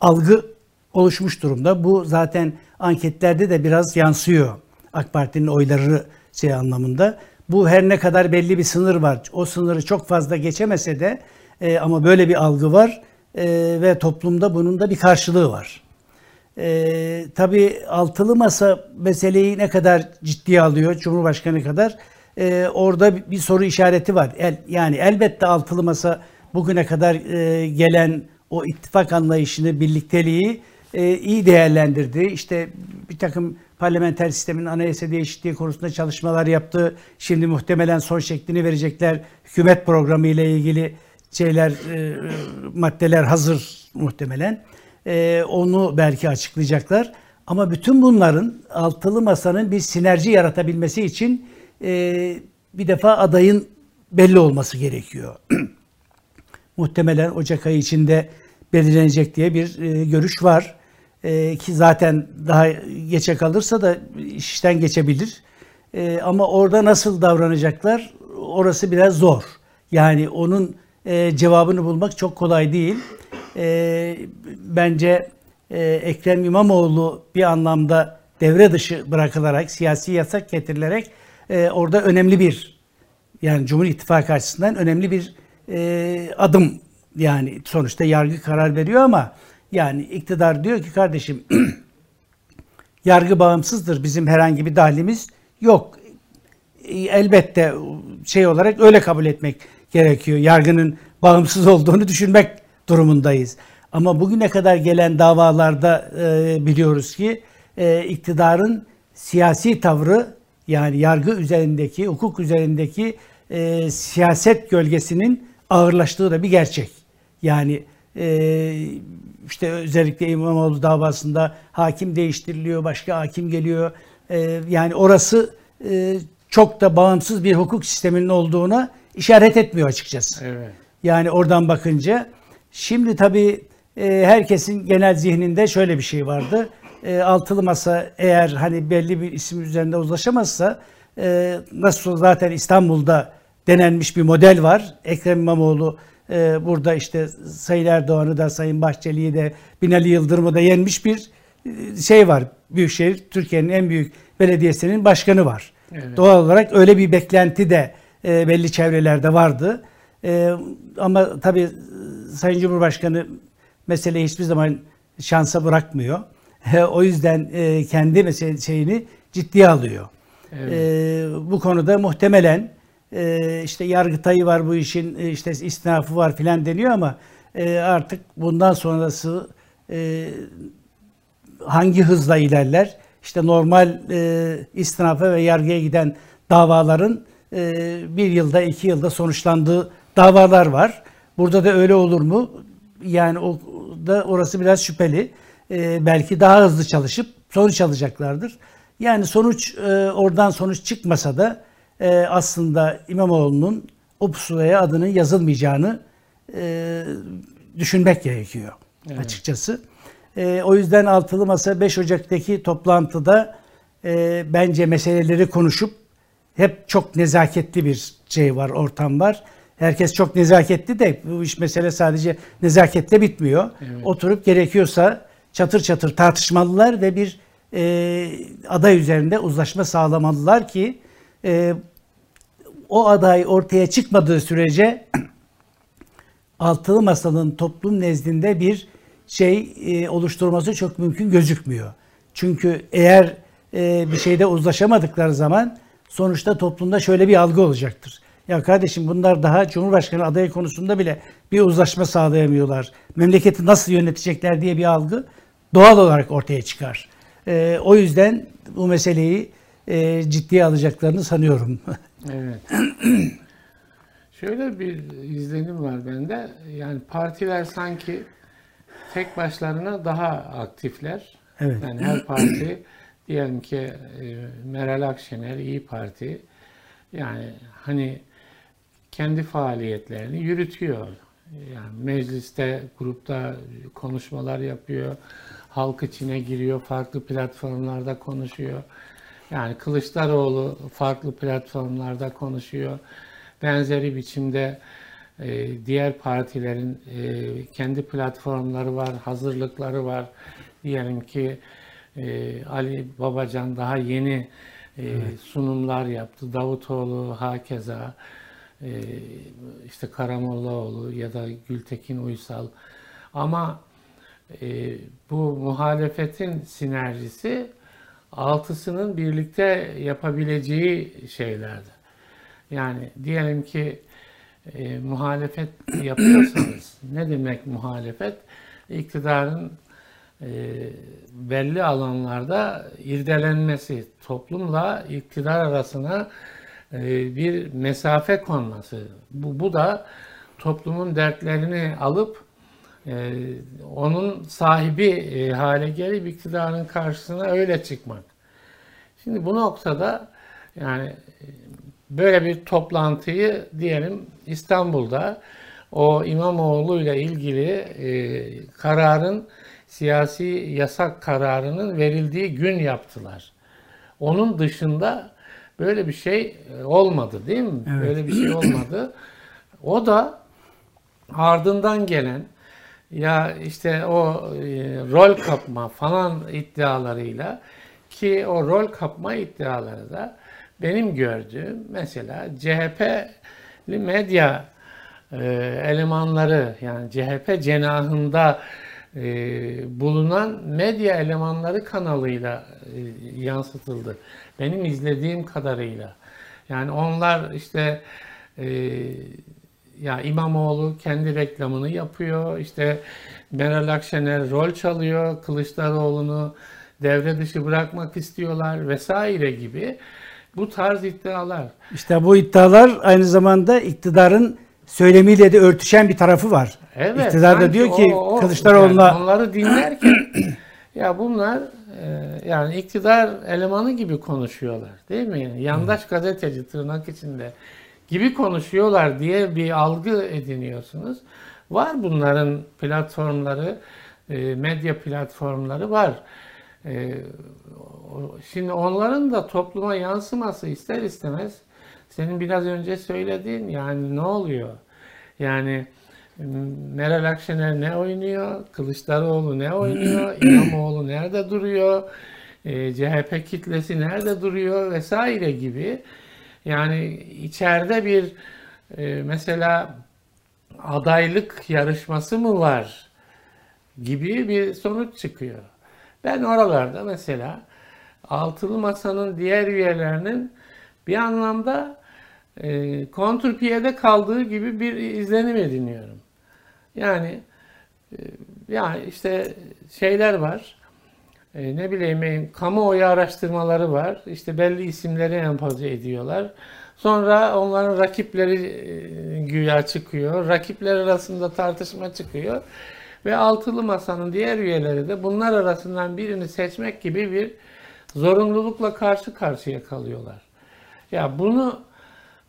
algı oluşmuş durumda. Bu zaten anketlerde de biraz yansıyor. AK Parti'nin oyları şey anlamında. Bu her ne kadar belli bir sınır var. O sınırı çok fazla geçemese de e, ama böyle bir algı var e, ve toplumda bunun da bir karşılığı var. E, tabii altılı masa meseleyi ne kadar ciddiye alıyor Cumhurbaşkanı kadar e, orada bir soru işareti var. El, yani elbette altılı masa bugüne kadar e, gelen o ittifak anlayışını, birlikteliği e, iyi değerlendirdi. İşte bir takım parlamenter sistemin anayasa değişikliği konusunda çalışmalar yaptı. Şimdi muhtemelen son şeklini verecekler. Hükümet programı ile ilgili şeyler, e, maddeler hazır muhtemelen. E, onu belki açıklayacaklar. Ama bütün bunların altılı masanın bir sinerji yaratabilmesi için e, bir defa adayın belli olması gerekiyor. [clears throat] muhtemelen Ocak ayı içinde belirlenecek diye bir e, görüş var. E, ki zaten daha geçe kalırsa da işten geçebilir. E, ama orada nasıl davranacaklar orası biraz zor. Yani onun e, cevabını bulmak çok kolay değil. E, bence e, Ekrem İmamoğlu bir anlamda devre dışı bırakılarak, siyasi yasak getirilerek e, orada önemli bir yani Cumhur İttifakı açısından önemli bir e, adım yani sonuçta yargı karar veriyor ama yani iktidar diyor ki kardeşim [clears throat] yargı bağımsızdır. Bizim herhangi bir dahlimiz yok. Elbette şey olarak öyle kabul etmek gerekiyor. Yargının bağımsız olduğunu düşünmek durumundayız. Ama bugüne kadar gelen davalarda e, biliyoruz ki e, iktidarın siyasi tavrı yani yargı üzerindeki, hukuk üzerindeki e, siyaset gölgesinin ağırlaştığı da bir gerçek. Yani e, işte özellikle İmamoğlu davasında hakim değiştiriliyor, başka hakim geliyor. E, yani orası e, çok da bağımsız bir hukuk sisteminin olduğuna işaret etmiyor açıkçası. Evet. Yani oradan bakınca. Şimdi tabii e, herkesin genel zihninde şöyle bir şey vardı. E, altılı masa eğer hani belli bir isim üzerinde uzlaşamazsa e, nasıl zaten İstanbul'da denenmiş bir model var. Ekrem İmamoğlu e, burada işte Sayın Erdoğan'ı da Sayın Bahçeli'yi de Binali Yıldırım'ı da yenmiş bir e, şey var. Büyükşehir Türkiye'nin en büyük belediyesinin başkanı var. Evet. Doğal olarak öyle bir beklenti de e, belli çevrelerde vardı. E, ama tabii Sayın Cumhurbaşkanı meseleyi hiçbir zaman şansa bırakmıyor. E, o yüzden e, kendi mesele şeyini ciddiye alıyor. Evet. E, bu konuda muhtemelen e, işte yargıtayı var bu işin e, işte istinafı var filan deniyor ama e, artık bundan sonrası e, hangi hızla ilerler? İşte normal e, istinafa ve yargıya giden davaların bir yılda iki yılda sonuçlandığı davalar var. Burada da öyle olur mu? Yani o da orası biraz şüpheli. Belki daha hızlı çalışıp sonuç alacaklardır. Yani sonuç oradan sonuç çıkmasa da e, aslında İmamoğlu'nun o pusulaya adının yazılmayacağını e, düşünmek gerekiyor evet. açıkçası. E, o yüzden Altılı Masa 5 Ocak'taki toplantıda e, bence meseleleri konuşup hep çok nezaketli bir şey var, ortam var. Herkes çok nezaketli de bu iş mesele sadece nezaketle bitmiyor. Evet. Oturup gerekiyorsa çatır çatır tartışmalılar ve bir e, aday üzerinde uzlaşma sağlamalılar ki e, o aday ortaya çıkmadığı sürece [clears throat] altılı masanın toplum nezdinde bir şey e, oluşturması çok mümkün gözükmüyor. Çünkü eğer e, bir şeyde uzlaşamadıkları zaman sonuçta toplumda şöyle bir algı olacaktır. Ya kardeşim bunlar daha Cumhurbaşkanı adayı konusunda bile bir uzlaşma sağlayamıyorlar. Memleketi nasıl yönetecekler diye bir algı doğal olarak ortaya çıkar. E, o yüzden bu meseleyi e, ciddiye alacaklarını sanıyorum. [laughs] Evet. [clears throat] Şöyle bir izlenim var bende. Yani partiler sanki tek başlarına daha aktifler. Evet. Yani her parti [clears throat] diyelim ki e, Meral Akşener İyi Parti yani hani kendi faaliyetlerini yürütüyor. Yani mecliste, grupta konuşmalar yapıyor. Halk içine giriyor, farklı platformlarda konuşuyor. Yani Kılıçdaroğlu farklı platformlarda konuşuyor. Benzeri biçimde e, diğer partilerin e, kendi platformları var, hazırlıkları var. Diyelim ki e, Ali Babacan daha yeni e, sunumlar yaptı. Davutoğlu hakeza e, işte Karamollaoğlu ya da Gültekin Uysal ama e, bu muhalefetin sinerjisi altısının birlikte yapabileceği şeylerdi. Yani diyelim ki e, muhalefet [coughs] yapıyorsanız ne demek muhalefet? İktidarın e, belli alanlarda irdelenmesi, toplumla iktidar arasına e, bir mesafe konması. Bu, bu da toplumun dertlerini alıp e, onun sahibi e, hale gelip iktidarın karşısına öyle çıkmak. Şimdi bu noktada yani e, böyle bir toplantıyı diyelim İstanbul'da o İmamoğlu ile ilgili e, kararın siyasi yasak kararının verildiği gün yaptılar. Onun dışında böyle bir şey olmadı değil mi? Evet. Böyle bir şey olmadı. O da ardından gelen ya işte o e, rol kapma falan iddialarıyla ki o rol kapma iddiaları da benim gördüğüm mesela CHP'li medya e, elemanları yani CHP cenahında e, bulunan medya elemanları kanalıyla e, yansıtıldı. Benim izlediğim kadarıyla. Yani onlar işte e, ya İmamoğlu kendi reklamını yapıyor. İşte Meral Akşener rol çalıyor. Kılıçdaroğlu'nu devre dışı bırakmak istiyorlar vesaire gibi bu tarz iddialar. İşte bu iddialar aynı zamanda iktidarın söylemiyle de örtüşen bir tarafı var. Evet. İktidar da diyor ki o- o- Kılıçdaroğlu'na yani onları dinlerken [clears throat] ya bunlar e, yani iktidar elemanı gibi konuşuyorlar değil mi? Yani yandaş gazeteci tırnak içinde gibi konuşuyorlar diye bir algı ediniyorsunuz. Var bunların platformları, e, medya platformları var. E, Şimdi onların da topluma yansıması ister istemez senin biraz önce söylediğin yani ne oluyor? Yani m, Meral Akşener ne oynuyor? Kılıçdaroğlu ne oynuyor? [clears throat] İmamoğlu nerede duruyor? E, CHP kitlesi nerede duruyor? Vesaire gibi. Yani içeride bir e, mesela adaylık yarışması mı var gibi bir sonuç çıkıyor. Ben oralarda mesela altılı masanın diğer üyelerinin bir anlamda e, kontrpiyede kaldığı gibi bir izlenim ediniyorum. Yani e, yani işte şeyler var. E, ne bileyim e, kamuoyu araştırmaları var. İşte belli isimleri empoze ediyorlar. Sonra onların rakipleri e, güya çıkıyor. Rakipler arasında tartışma çıkıyor. Ve altılı masanın diğer üyeleri de bunlar arasından birini seçmek gibi bir zorunlulukla karşı karşıya kalıyorlar. Ya bunu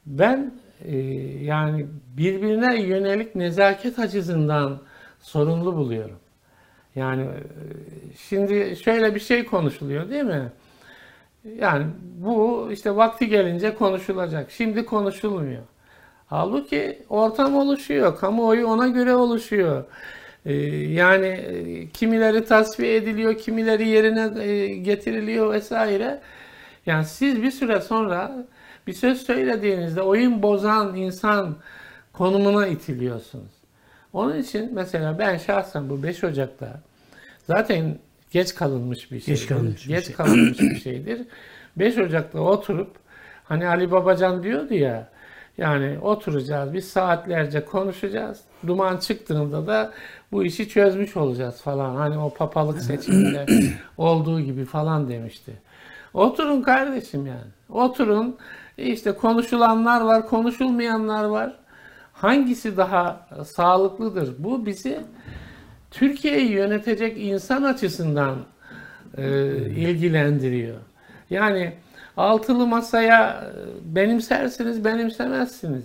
ben e, yani birbirine yönelik nezaket açısından sorumlu buluyorum. Yani e, şimdi şöyle bir şey konuşuluyor değil mi? Yani bu işte vakti gelince konuşulacak. Şimdi konuşulmuyor. Halbuki ortam oluşuyor. Kamuoyu ona göre oluşuyor. Ee, yani e, kimileri tasfiye ediliyor, kimileri yerine e, getiriliyor vesaire. Yani siz bir süre sonra bir söz söylediğinizde oyun bozan insan konumuna itiliyorsunuz. Onun için mesela ben şahsen bu 5 Ocak'ta zaten geç kalınmış bir şeydir. Geç kalınmış bir Geç şey. kalınmış bir şeydir. 5 Ocak'ta oturup hani Ali Babacan diyordu ya yani oturacağız biz saatlerce konuşacağız. Duman çıktığında da bu işi çözmüş olacağız falan. Hani o papalık seçiminde [clears throat] olduğu gibi falan demişti. Oturun kardeşim yani. Oturun. İşte konuşulanlar var, konuşulmayanlar var. Hangisi daha sağlıklıdır? Bu bizi Türkiye'yi yönetecek insan açısından e, ilgilendiriyor. Yani altılı masaya e, benimsersiniz, benimsemezsiniz.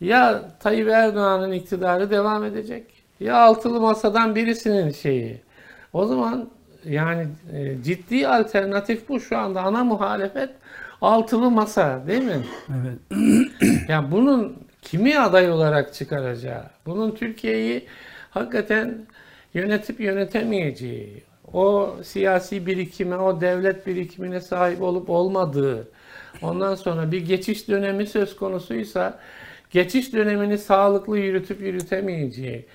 Ya Tayyip Erdoğan'ın iktidarı devam edecek ya altılı masadan birisinin şeyi. O zaman yani e, ciddi alternatif bu şu anda ana muhalefet altılı masa değil mi? evet. Ya bunun kimi aday olarak çıkaracağı, bunun Türkiye'yi hakikaten yönetip yönetemeyeceği, o siyasi birikime, o devlet birikimine sahip olup olmadığı, ondan sonra bir geçiş dönemi söz konusuysa geçiş dönemini sağlıklı yürütüp yürütemeyeceği,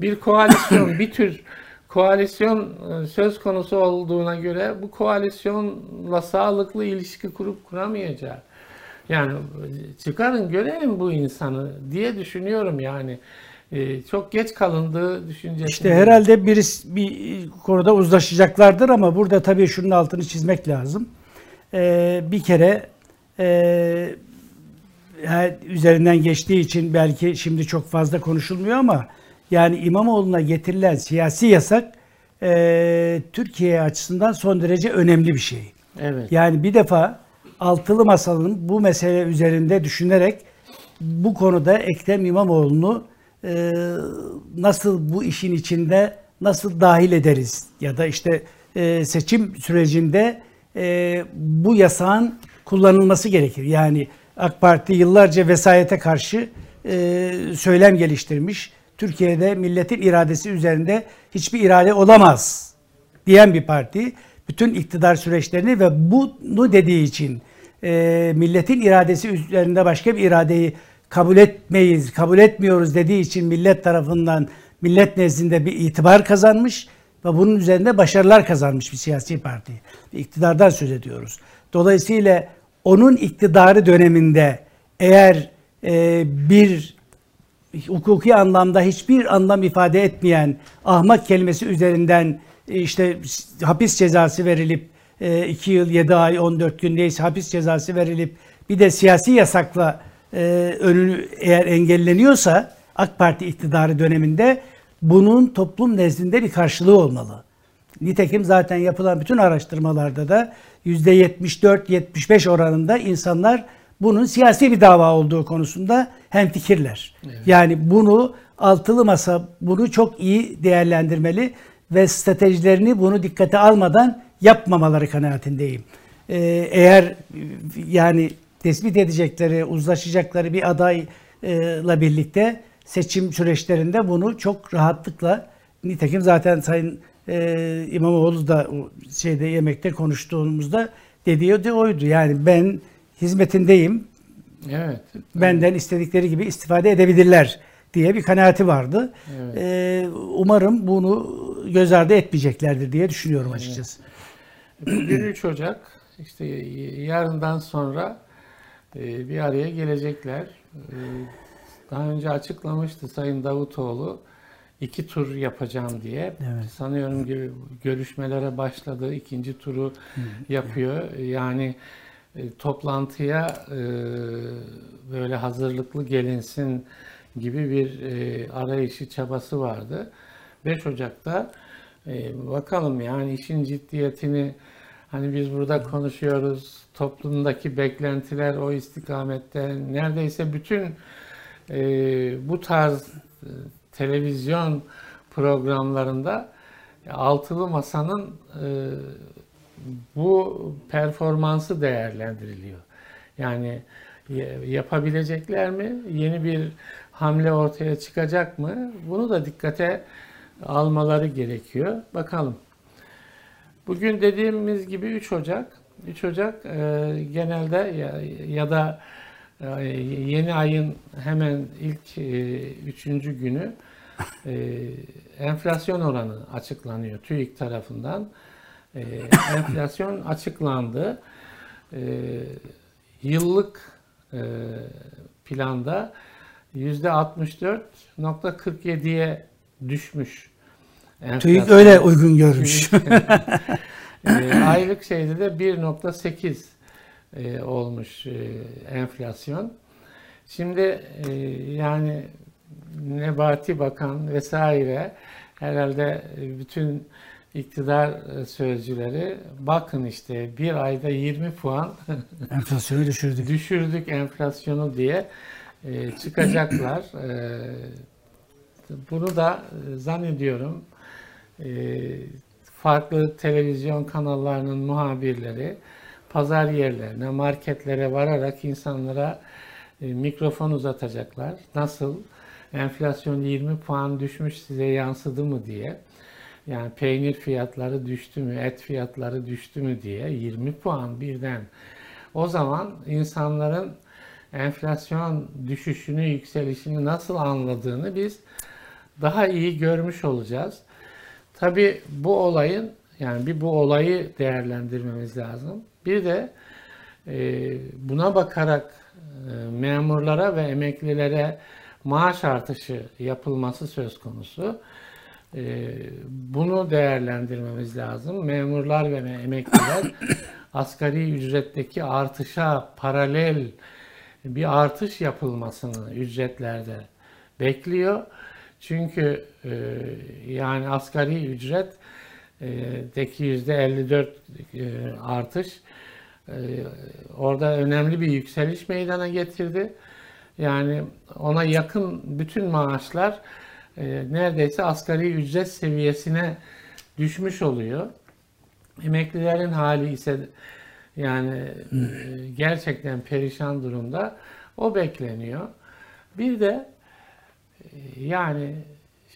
bir koalisyon, bir tür koalisyon e, söz konusu olduğuna göre bu koalisyonla sağlıklı ilişki kurup kuramayacağı. Yani çıkarın görelim bu insanı diye düşünüyorum yani. Ee, çok geç kalındığı düşüncesi. İşte herhalde bir, bir konuda uzlaşacaklardır ama burada tabii şunun altını çizmek lazım. Ee, bir kere e, üzerinden geçtiği için belki şimdi çok fazla konuşulmuyor ama yani İmamoğlu'na getirilen siyasi yasak e, Türkiye açısından son derece önemli bir şey. Evet. Yani bir defa altılı masalın bu mesele üzerinde düşünerek bu konuda Ekrem İmamoğlu'nu e, nasıl bu işin içinde nasıl dahil ederiz ya da işte e, seçim sürecinde e, bu yasağın kullanılması gerekir. Yani AK Parti yıllarca vesayete karşı e, söylem geliştirmiş. Türkiye'de milletin iradesi üzerinde hiçbir irade olamaz diyen bir parti. Bütün iktidar süreçlerini ve bunu dediği için e, milletin iradesi üzerinde başka bir iradeyi kabul etmeyiz, kabul etmiyoruz dediği için millet tarafından millet nezdinde bir itibar kazanmış ve bunun üzerinde başarılar kazanmış bir siyasi parti. Bir iktidardan söz ediyoruz. Dolayısıyla onun iktidarı döneminde eğer e, bir hukuki anlamda hiçbir anlam ifade etmeyen ahmak kelimesi üzerinden işte hapis cezası verilip 2 e, yıl 7 ay 14 gün neyse hapis cezası verilip bir de siyasi yasakla e, önünü eğer engelleniyorsa AK Parti iktidarı döneminde bunun toplum nezdinde bir karşılığı olmalı. Nitekim zaten yapılan bütün araştırmalarda da %74-75 oranında insanlar bunun siyasi bir dava olduğu konusunda hemfikirler. Evet. Yani bunu altılı masa bunu çok iyi değerlendirmeli ve stratejilerini bunu dikkate almadan yapmamaları kanaatindeyim. Ee, eğer yani tespit edecekleri, uzlaşacakları bir adayla birlikte seçim süreçlerinde bunu çok rahatlıkla nitekim zaten Sayın e, İmamoğlu da şeyde yemekte konuştuğumuzda dediği de oydu. Yani ben hizmetindeyim. Evet. Benden istedikleri gibi istifade edebilirler diye bir kanaati vardı. Evet. Ee, umarım bunu göz ardı etmeyeceklerdir diye düşünüyorum açıkçası. Bugün 3 Ocak işte yarından sonra e, bir araya gelecekler. E, daha önce açıklamıştı Sayın Davutoğlu iki tur yapacağım diye. Evet. Sanıyorum ki görüşmelere başladı. ikinci turu yapıyor. Yani e, toplantıya böyle hazırlıklı gelinsin gibi bir arayışı çabası vardı. 5 Ocak'ta bakalım yani işin ciddiyetini Hani biz burada konuşuyoruz, toplumdaki beklentiler o istikamette. Neredeyse bütün e, bu tarz e, televizyon programlarında altılı masanın e, bu performansı değerlendiriliyor. Yani yapabilecekler mi? Yeni bir hamle ortaya çıkacak mı? Bunu da dikkate almaları gerekiyor. Bakalım. Bugün dediğimiz gibi 3 Ocak. 3 Ocak e, genelde ya, ya da e, yeni ayın hemen ilk e, üçüncü günü e, enflasyon oranı açıklanıyor TÜİK tarafından. E, enflasyon açıklandı. E, yıllık e, planda %64.47'ye düşmüş TÜİK öyle uygun görmüş. [laughs] e, aylık şeyde de 1.8 e, olmuş e, enflasyon. Şimdi e, yani Nebati Bakan vesaire herhalde bütün iktidar e, sözcüleri bakın işte bir ayda 20 puan [laughs] enflasyonu düşürdük. düşürdük enflasyonu diye e, çıkacaklar. E, bunu da e, zannediyorum ee, farklı televizyon kanallarının muhabirleri pazar yerlerine, marketlere vararak insanlara e, mikrofon uzatacaklar. Nasıl? Enflasyon 20 puan düşmüş size yansıdı mı diye. Yani peynir fiyatları düştü mü, et fiyatları düştü mü diye 20 puan birden. O zaman insanların enflasyon düşüşünü, yükselişini nasıl anladığını biz daha iyi görmüş olacağız. Tabii bu olayın yani bir bu olayı değerlendirmemiz lazım. Bir de e, buna bakarak e, memurlara ve emeklilere maaş artışı yapılması söz konusu. E, bunu değerlendirmemiz lazım. Memurlar ve emekliler [coughs] asgari ücretteki artışa paralel bir artış yapılmasını ücretlerde bekliyor. Çünkü e, yani asgari ücret e, deki yüzde 54 e, artış e, orada önemli bir yükseliş meydana getirdi. Yani ona yakın bütün maaşlar e, neredeyse asgari ücret seviyesine düşmüş oluyor. Emeklilerin hali ise yani e, gerçekten perişan durumda. O bekleniyor. Bir de yani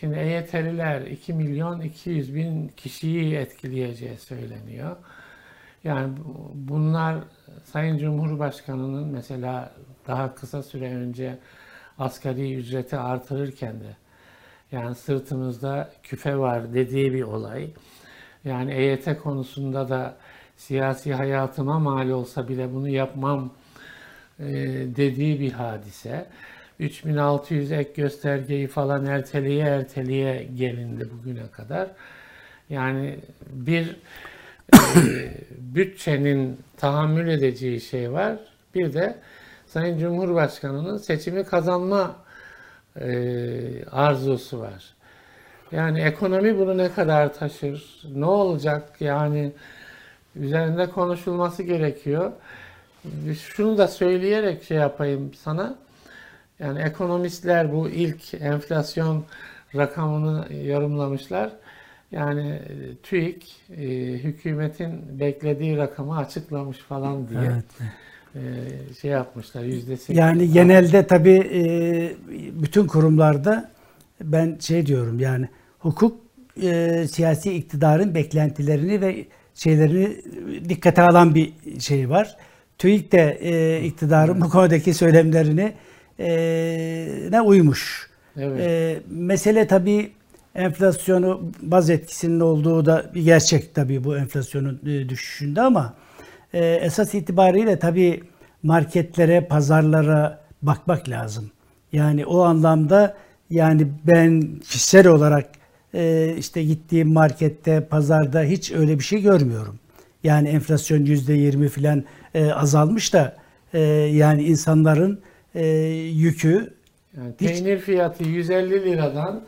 şimdi EYT'liler 2 milyon 200 bin kişiyi etkileyeceği söyleniyor. Yani bunlar Sayın Cumhurbaşkanı'nın mesela daha kısa süre önce asgari ücreti artırırken de yani sırtımızda küfe var dediği bir olay. Yani EYT konusunda da siyasi hayatıma mal olsa bile bunu yapmam e, dediği bir hadise. 3600 ek göstergeyi falan erteleye erteleye gelindi bugüne kadar. Yani bir e, [coughs] bütçenin tahammül edeceği şey var. Bir de Sayın Cumhurbaşkanı'nın seçimi kazanma e, arzusu var. Yani ekonomi bunu ne kadar taşır? Ne olacak? Yani üzerinde konuşulması gerekiyor. Şunu da söyleyerek şey yapayım sana. Yani ekonomistler bu ilk enflasyon rakamını yorumlamışlar. Yani e, TÜİK e, hükümetin beklediği rakamı açıklamış falan diye evet. e, şey yapmışlar yüzde Yani genelde tabii e, bütün kurumlarda ben şey diyorum yani hukuk siyasi iktidarın beklentilerini ve şeylerini dikkate alan bir şey var. TÜİK de iktidarın bu konudaki söylemlerini ne uymuş. Evet. E, mesele tabii enflasyonu baz etkisinin olduğu da bir gerçek tabii bu enflasyonun düşüşünde ama e, esas itibariyle tabii marketlere, pazarlara bakmak lazım. Yani o anlamda yani ben kişisel olarak e, işte gittiğim markette, pazarda hiç öyle bir şey görmüyorum. Yani enflasyon yüzde yirmi filan e, azalmış da e, yani insanların e, yükü yani peynir hiç... fiyatı 150 liradan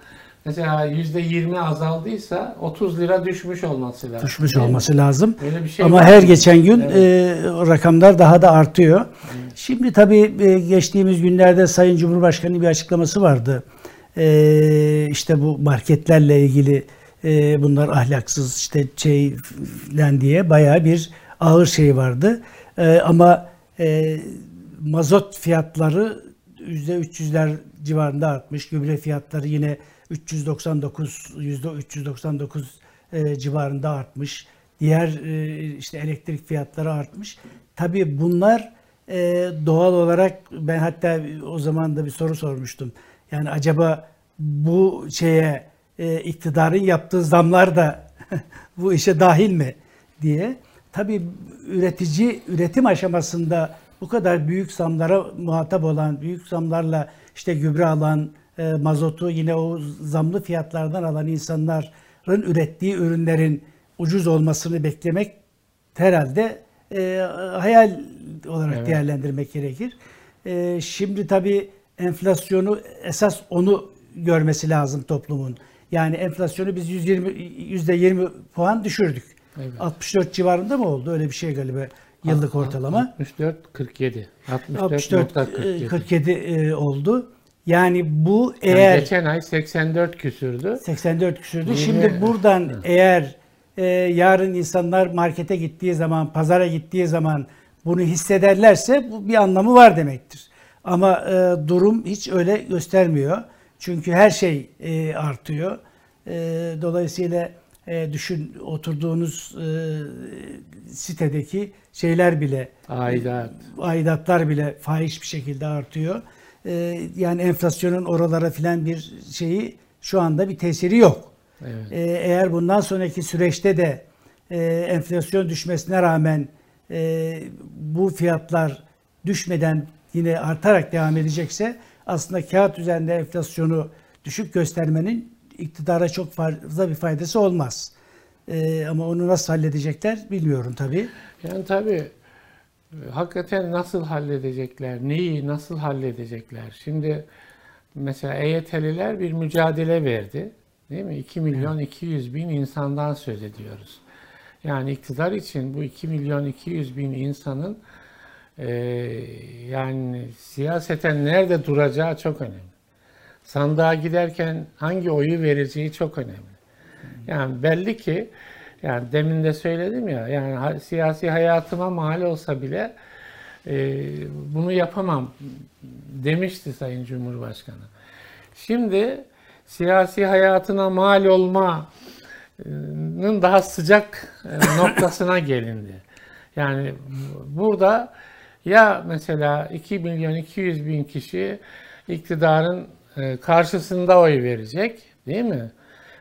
mesela yüzde yirmi azaldıysa 30 lira düşmüş olması lazım. Düşmüş yani, olması lazım. Öyle bir şey Ama her geçen gün evet. e, rakamlar daha da artıyor. Evet. Şimdi tabii e, geçtiğimiz günlerde Sayın Cumhurbaşkanı bir açıklaması vardı e, işte bu marketlerle ilgili e, bunlar ahlaksız işte şey diye bayağı bir ağır şey vardı. E, ama e, mazot fiyatları %300'ler civarında artmış. Gübre fiyatları yine 399 %399 e, civarında artmış. Diğer e, işte elektrik fiyatları artmış. Tabii bunlar e, doğal olarak ben hatta o zaman da bir soru sormuştum. Yani acaba bu şeye e, iktidarın yaptığı zamlar da [laughs] bu işe dahil mi diye. Tabii üretici üretim aşamasında bu kadar büyük zamlara muhatap olan, büyük zamlarla işte gübre alan, e, mazotu yine o zamlı fiyatlardan alan insanların ürettiği ürünlerin ucuz olmasını beklemek herhalde e, hayal olarak evet. değerlendirmek gerekir. E, şimdi tabii enflasyonu esas onu görmesi lazım toplumun. Yani enflasyonu biz 120 yüzde 20 puan düşürdük. Evet. 64 civarında mı oldu? Öyle bir şey galiba yıllık ortalama. 64 47. 64 47, 47 oldu. Yani bu eğer yani geçen ay 84 küsürdü. 84 küsürdü. Yine, Şimdi buradan eğer e, yarın insanlar markete gittiği zaman, pazara gittiği zaman bunu hissederlerse bu bir anlamı var demektir. Ama e, durum hiç öyle göstermiyor. Çünkü her şey e, artıyor. E, dolayısıyla e, düşün oturduğunuz e, sitedeki şeyler bile Aidat. aidatlar bile fahiş bir şekilde artıyor. E, yani enflasyonun oralara filan bir şeyi şu anda bir tesiri yok. Evet. E, eğer bundan sonraki süreçte de e, enflasyon düşmesine rağmen e, bu fiyatlar düşmeden yine artarak devam edecekse aslında kağıt üzerinde enflasyonu düşük göstermenin iktidara çok fazla bir faydası olmaz. E, ama onu nasıl halledecekler bilmiyorum tabii. Yani tabii e, hakikaten nasıl halledecekler, neyi nasıl halledecekler? Şimdi mesela EYT'liler bir mücadele verdi. Değil mi? 2 milyon 200 bin insandan söz ediyoruz. Yani iktidar için bu 2 milyon 200 bin insanın e, yani siyaseten nerede duracağı çok önemli. Sandığa giderken hangi oyu vereceği çok önemli. Yani belli ki yani demin de söyledim ya yani siyasi hayatıma mal olsa bile e, bunu yapamam demişti Sayın Cumhurbaşkanı. Şimdi siyasi hayatına mal olmanın daha sıcak e, [laughs] noktasına gelindi. Yani burada ya mesela 2 milyon 200 bin kişi iktidarın karşısında oy verecek değil mi?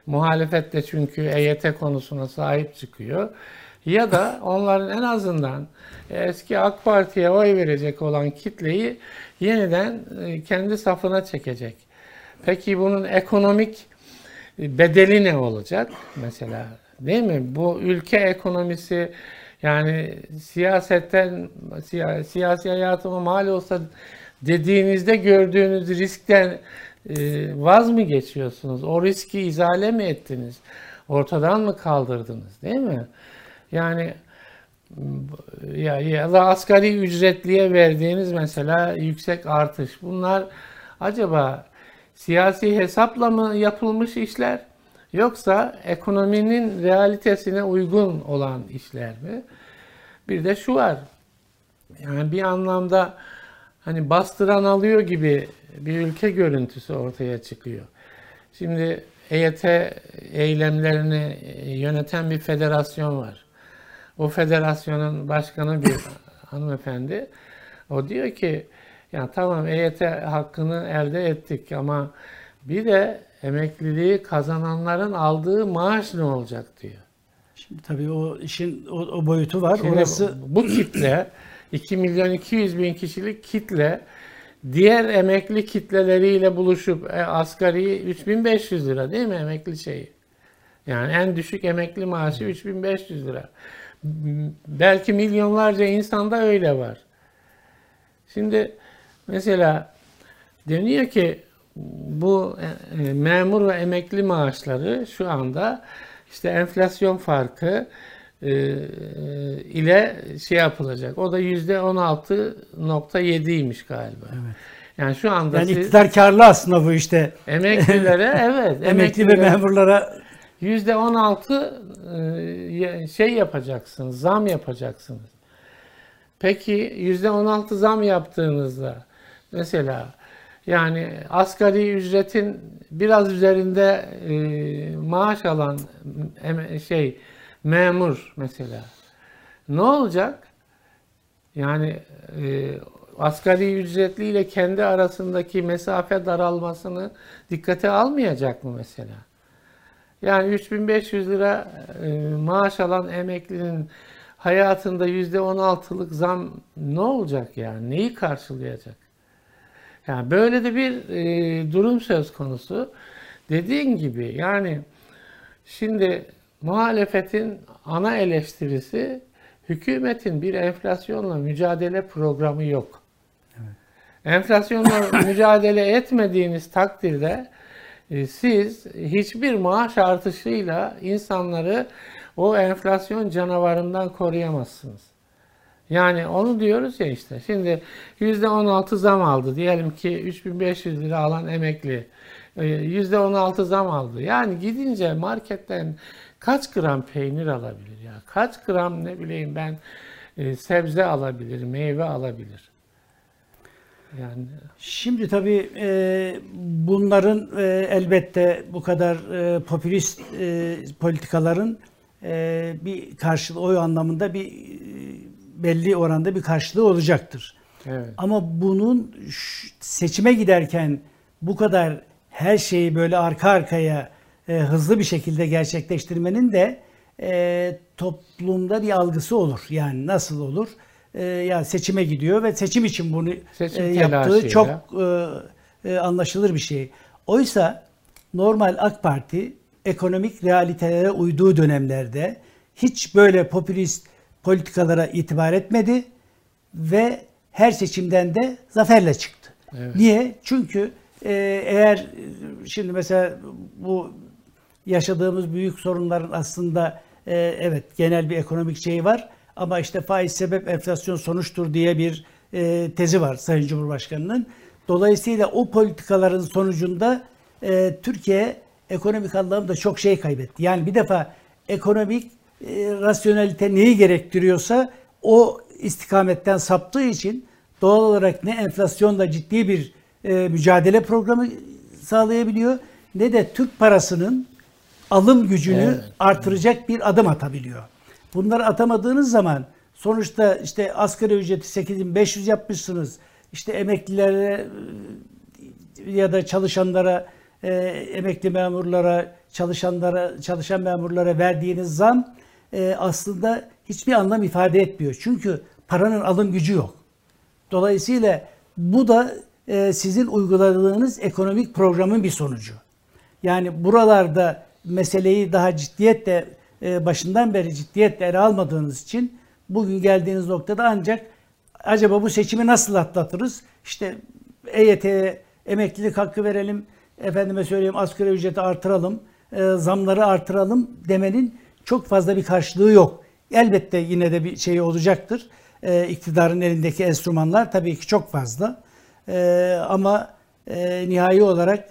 Muhalefet de çünkü EYT konusuna sahip çıkıyor. Ya da onların en azından eski AK Parti'ye oy verecek olan kitleyi yeniden e, kendi safına çekecek. Peki bunun ekonomik bedeli ne olacak mesela? Değil mi? Bu ülke ekonomisi yani siyasetten siya- siyasi hayatıma mal olsa dediğinizde gördüğünüz riskten e, vaz mı geçiyorsunuz? O riski izale mi ettiniz? Ortadan mı kaldırdınız? Değil mi? Yani ya, ya da asgari ücretliye verdiğiniz mesela yüksek artış. Bunlar acaba siyasi hesapla mı yapılmış işler yoksa ekonominin realitesine uygun olan işler mi? Bir de şu var. Yani bir anlamda hani bastıran alıyor gibi bir ülke görüntüsü ortaya çıkıyor. Şimdi EYT eylemlerini yöneten bir federasyon var. O federasyonun başkanı bir [laughs] hanımefendi. O diyor ki ya tamam EYT hakkını elde ettik ama bir de emekliliği kazananların aldığı maaş ne olacak diyor. Şimdi tabii o işin o, o boyutu var. Şimdi Orası bu kitle [clears throat] 2 milyon 200 bin kişilik kitle diğer emekli kitleleriyle buluşup e, asgari 3500 lira değil mi emekli şeyi? Yani en düşük emekli maaşı 3500 lira. Belki milyonlarca insanda öyle var. Şimdi mesela deniyor ki bu e, e, memur ve emekli maaşları şu anda işte enflasyon farkı ile şey yapılacak. O da yüzde 16.7'ymiş galiba. Yani şu anda yani siz iktidar karlı aslında bu işte. emeklilere [laughs] evet Emekli ve memurlara Yüzde 16 e, şey yapacaksınız, zam yapacaksınız. Peki yüzde 16 zam yaptığınızda mesela yani asgari ücretin biraz üzerinde e, maaş alan em- şey memur mesela ne olacak? Yani e, asgari ücretli ile kendi arasındaki mesafe daralmasını dikkate almayacak mı mesela? Yani 3500 lira e, maaş alan emeklinin hayatında %16'lık zam ne olacak yani? Neyi karşılayacak? Yani böyle de bir e, durum söz konusu. Dediğin gibi yani şimdi muhalefetin ana eleştirisi hükümetin bir enflasyonla mücadele programı yok. Enflasyonla [coughs] mücadele etmediğiniz takdirde e, siz hiçbir maaş artışıyla insanları o enflasyon canavarından koruyamazsınız. Yani onu diyoruz ya işte. Şimdi %16 zam aldı. Diyelim ki 3500 lira alan emekli e, %16 zam aldı. Yani gidince marketten kaç gram peynir alabilir ya? Kaç gram ne bileyim ben e, sebze alabilir, meyve alabilir. Yani Şimdi tabii e, bunların e, elbette bu kadar e, popülist e, politikaların e, bir karşılığı o anlamında bir e, belli oranda bir karşılığı olacaktır. evet. Ama bunun seçime giderken bu kadar her şeyi böyle arka arkaya e, hızlı bir şekilde gerçekleştirmenin de e, toplumda bir algısı olur. Yani nasıl olur? E, ya seçime gidiyor ve seçim için bunu Seçim e, yaptığı çok e, e, anlaşılır bir şey. Oysa normal AK Parti ekonomik realitelere uyduğu dönemlerde hiç böyle popülist politikalara itibar etmedi ve her seçimden de zaferle çıktı. Evet. Niye? Çünkü e, eğer e, şimdi mesela bu yaşadığımız büyük sorunların aslında e, evet genel bir ekonomik şeyi var ama işte faiz sebep enflasyon sonuçtur diye bir e, tezi var Sayın Cumhurbaşkanı'nın. Dolayısıyla o politikaların sonucunda e, Türkiye ekonomik anlamda çok şey kaybetti. Yani bir defa ekonomik e, rasyonelite neyi gerektiriyorsa o istikametten saptığı için doğal olarak ne enflasyonla ciddi bir e, mücadele programı sağlayabiliyor ne de Türk parasının alım gücünü Evet. artıracak bir adım atabiliyor. Bunları atamadığınız zaman sonuçta işte asgari ücreti 8500 yapmışsınız. İşte emeklilere e, ya da çalışanlara, e, emekli memurlara, çalışanlara, çalışan memurlara verdiğiniz zam e, aslında hiçbir anlam ifade etmiyor. Çünkü paranın alım gücü yok. Dolayısıyla bu da sizin uyguladığınız ekonomik programın bir sonucu. Yani buralarda meseleyi daha ciddiyetle e, başından beri ciddiyetle ele almadığınız için bugün geldiğiniz noktada ancak acaba bu seçimi nasıl atlatırız? İşte EYT'ye emeklilik hakkı verelim, efendime söyleyeyim asgari ücreti artıralım, e, zamları artıralım demenin çok fazla bir karşılığı yok. Elbette yine de bir şey olacaktır. E, iktidarın elindeki enstrümanlar tabii ki çok fazla. Ama nihai olarak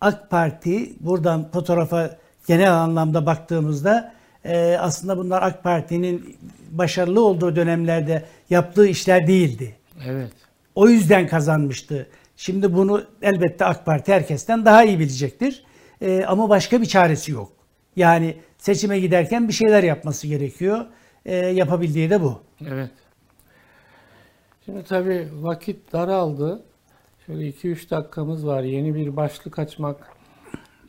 AK Parti buradan fotoğrafa genel anlamda baktığımızda e, aslında bunlar AK Parti'nin başarılı olduğu dönemlerde yaptığı işler değildi. Evet. O yüzden kazanmıştı. Şimdi bunu elbette AK Parti herkesten daha iyi bilecektir. E, ama başka bir çaresi yok. Yani seçime giderken bir şeyler yapması gerekiyor. E, yapabildiği de bu. Evet. Şimdi tabii vakit daraldı. Şöyle 2-3 dakikamız var. Yeni bir başlık açmak.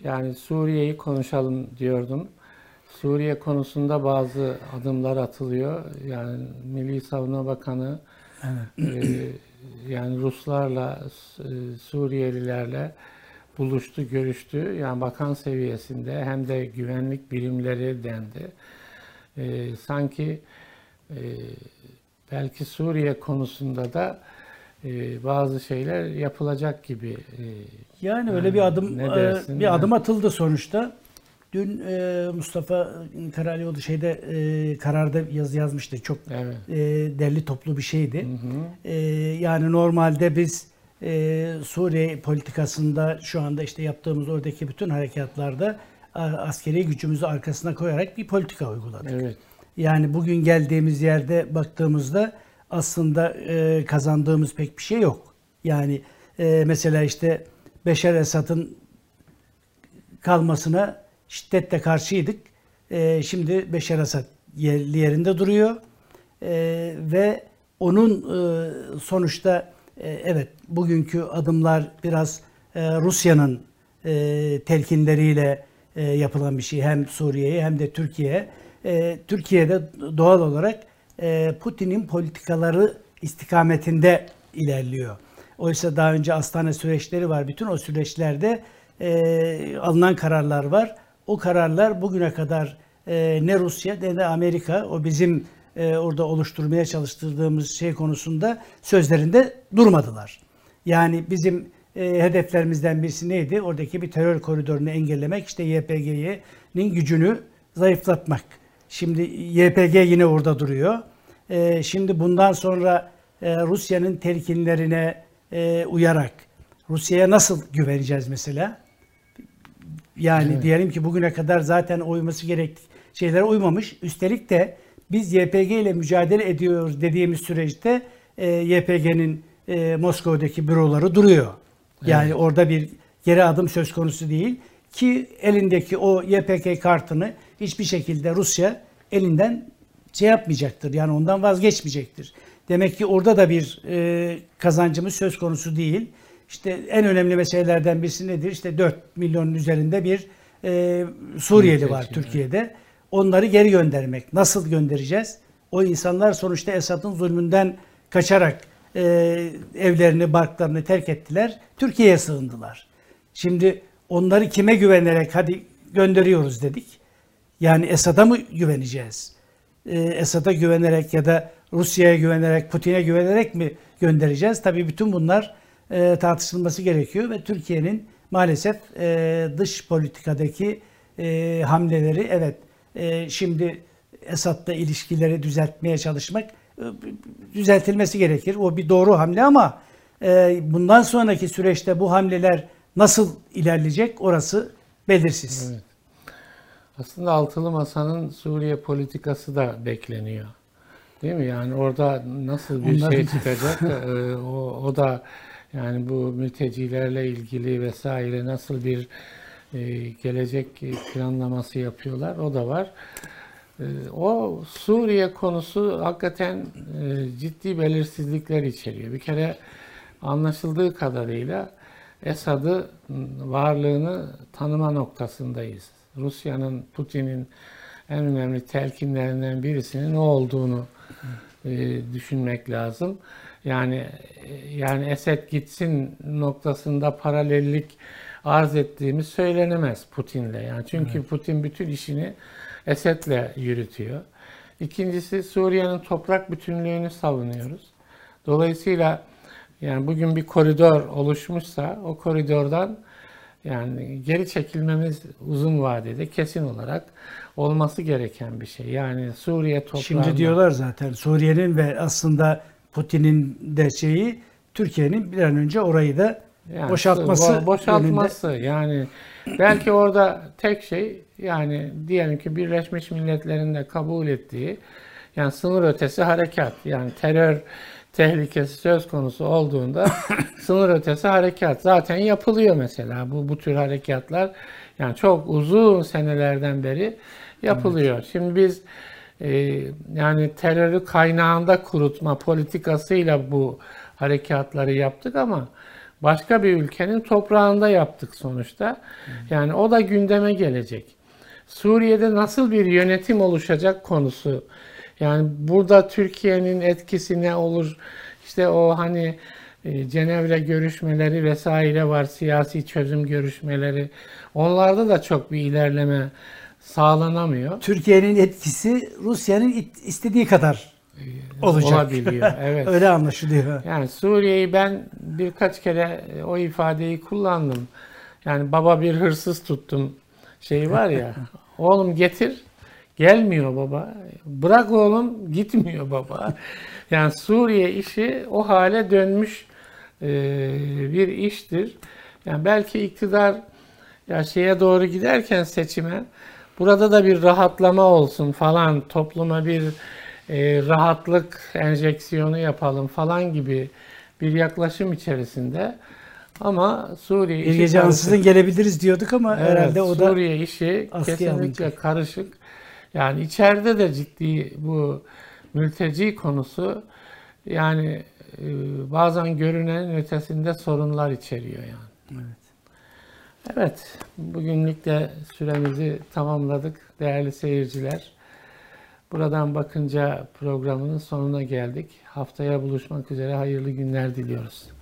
Yani Suriye'yi konuşalım diyordum. Suriye konusunda bazı adımlar atılıyor. Yani Milli Savunma Bakanı e, yani Ruslarla, e, Suriyelilerle buluştu, görüştü. Yani bakan seviyesinde hem de güvenlik birimleri dendi. E, sanki e, belki Suriye konusunda da e, bazı şeyler yapılacak gibi. e, Yani öyle bir adım Ne e, dersin? bir adım atıldı sonuçta. Dün e, Mustafa Karalioğlu şeyde e, kararda yazı yazmıştı. Çok evet. e, derli toplu bir şeydi. Hı hı. E, yani normalde biz e, Suriye politikasında şu anda işte yaptığımız oradaki bütün harekatlarda askeri gücümüzü arkasına koyarak bir politika uyguladık. Evet. Yani bugün geldiğimiz yerde baktığımızda aslında e, kazandığımız pek bir şey yok. Yani e, mesela işte Beşer Esad'ın kalmasına şiddetle karşıydık. E, şimdi Beşer Esad yerli yerinde duruyor. E, ve onun e, sonuçta e, evet bugünkü adımlar biraz e, Rusya'nın e, telkinleriyle e, yapılan bir şey. Hem Suriye'ye hem de Türkiye'ye. E, Türkiye'de doğal olarak e, Putin'in politikaları istikametinde ilerliyor. Oysa daha önce Astana süreçleri var. Bütün o süreçlerde e, alınan kararlar var. O kararlar bugüne kadar e, ne Rusya ne de Amerika o bizim e, orada oluşturmaya çalıştırdığımız şey konusunda sözlerinde durmadılar. Yani bizim e, hedeflerimizden birisi neydi? Oradaki bir terör koridorunu engellemek, işte YPG'nin gücünü zayıflatmak. Şimdi YPG yine orada duruyor. E, şimdi bundan sonra e, Rusya'nın telkinlerine e, uyarak Rusya'ya nasıl güveneceğiz mesela? Yani Evet. diyelim ki bugüne kadar zaten uyması gerek şeylere uymamış. Üstelik de biz YPG ile mücadele ediyoruz dediğimiz süreçte e, YPG'nin e, Moskova'daki büroları duruyor. Yani orada bir geri adım söz konusu değil ki elindeki o YPK kartını hiçbir şekilde Rusya elinden şey yapmayacaktır. Yani ondan vazgeçmeyecektir. Demek ki orada da bir e, kazancımız söz konusu değil. İşte en önemli meselelerden birisi nedir? İşte 4 milyonun üzerinde bir e, Suriyeli var Türkiye'de. Onları geri göndermek. Nasıl göndereceğiz? O insanlar sonuçta Esad'ın zulmünden kaçarak e, evlerini, barklarını terk ettiler. Türkiye'ye sığındılar. Şimdi onları kime güvenerek hadi gönderiyoruz dedik. Yani Esad'a mı güveneceğiz? Ee, Esad'a güvenerek ya da Rusya'ya güvenerek, Putin'e güvenerek mi göndereceğiz? Tabii bütün bunlar e, tartışılması gerekiyor ve Türkiye'nin maalesef e, dış politikadaki e, hamleleri evet e, şimdi Esad'la ilişkileri düzeltmeye çalışmak e, düzeltilmesi gerekir. O bir doğru hamle ama e, bundan sonraki süreçte bu hamleler nasıl ilerleyecek orası belirsiz. Evet. Aslında Altılı Masa'nın Suriye politikası da bekleniyor. Değil mi? Yani orada nasıl bir Onlar- şey [laughs] çıkacak? e, o, o da yani bu mültecilerle ilgili vesaire nasıl bir e, gelecek planlaması yapıyorlar? O da var. E, o Suriye konusu hakikaten e, ciddi belirsizlikler içeriyor. Bir kere anlaşıldığı kadarıyla Esad'ı varlığını tanıma noktasındayız. Rusya'nın, Putin'in en önemli telkinlerinden birisinin ne olduğunu düşünmek lazım. Yani e, yani Esed gitsin noktasında paralellik arz ettiğimiz söylenemez Putin'le. Yani çünkü Putin bütün işini Esed'le yürütüyor. İkincisi Suriye'nin toprak bütünlüğünü savunuyoruz. Dolayısıyla yani bugün bir koridor oluşmuşsa o koridordan yani geri çekilmemiz uzun vadede kesin olarak olması gereken bir şey. Yani Suriye toprağında... Şimdi diyorlar zaten Suriye'nin ve aslında Putin'in de şeyi Türkiye'nin bir an önce orayı da Yani boşaltması bo- boşaltması. yani belki orada tek şey yani diyelim ki Birleşmiş Milletler'in de kabul ettiği yani sınır ötesi harekat. Yani terör tehlikesi söz konusu olduğunda [laughs] sınır ötesi harekat. Zaten yapılıyor mesela bu bu tür harekatlar. Yani çok uzun senelerden beri yapılıyor. Şimdi biz e, yani terörü kaynağında kurutma politikasıyla bu harekatları yaptık ama başka bir ülkenin toprağında yaptık sonuçta. Yani o da gündeme gelecek. Suriye'de nasıl bir yönetim oluşacak konusu. Yani burada Türkiye'nin etkisi ne olur? İşte o hani e, Cenevre görüşmeleri vesaire var, siyasi çözüm görüşmeleri. Onlarda da çok bir ilerleme sağlanamıyor. Türkiye'nin etkisi Rusya'nın istediği kadar olacak. Olabiliyor, [laughs] evet. Öyle anlaşılıyor. Yani Suriye'yi ben birkaç kere e, o ifadeyi kullandım. Yani baba bir hırsız tuttum şey var ya. [laughs] oğlum getir. Gelmiyor baba. Bırak oğlum gitmiyor baba. Yani Suriye işi o hale dönmüş e, bir iştir. Yani belki iktidar ya şeye doğru giderken seçime burada da bir rahatlama olsun falan topluma bir e, rahatlık enjeksiyonu yapalım falan gibi bir yaklaşım içerisinde ama Suriye Bir gece ansızın gelebiliriz diyorduk ama Evet, herhalde o da Suriye işi kesinlikle alınacak. karışık. Yani içeride de ciddi bu mülteci konusu yani e, bazen görünenin ötesinde sorunlar içeriyor yani. Evet. Evet, bugünlük de süremizi tamamladık değerli seyirciler. Buradan bakınca programının sonuna geldik. Haftaya buluşmak üzere hayırlı günler diliyoruz.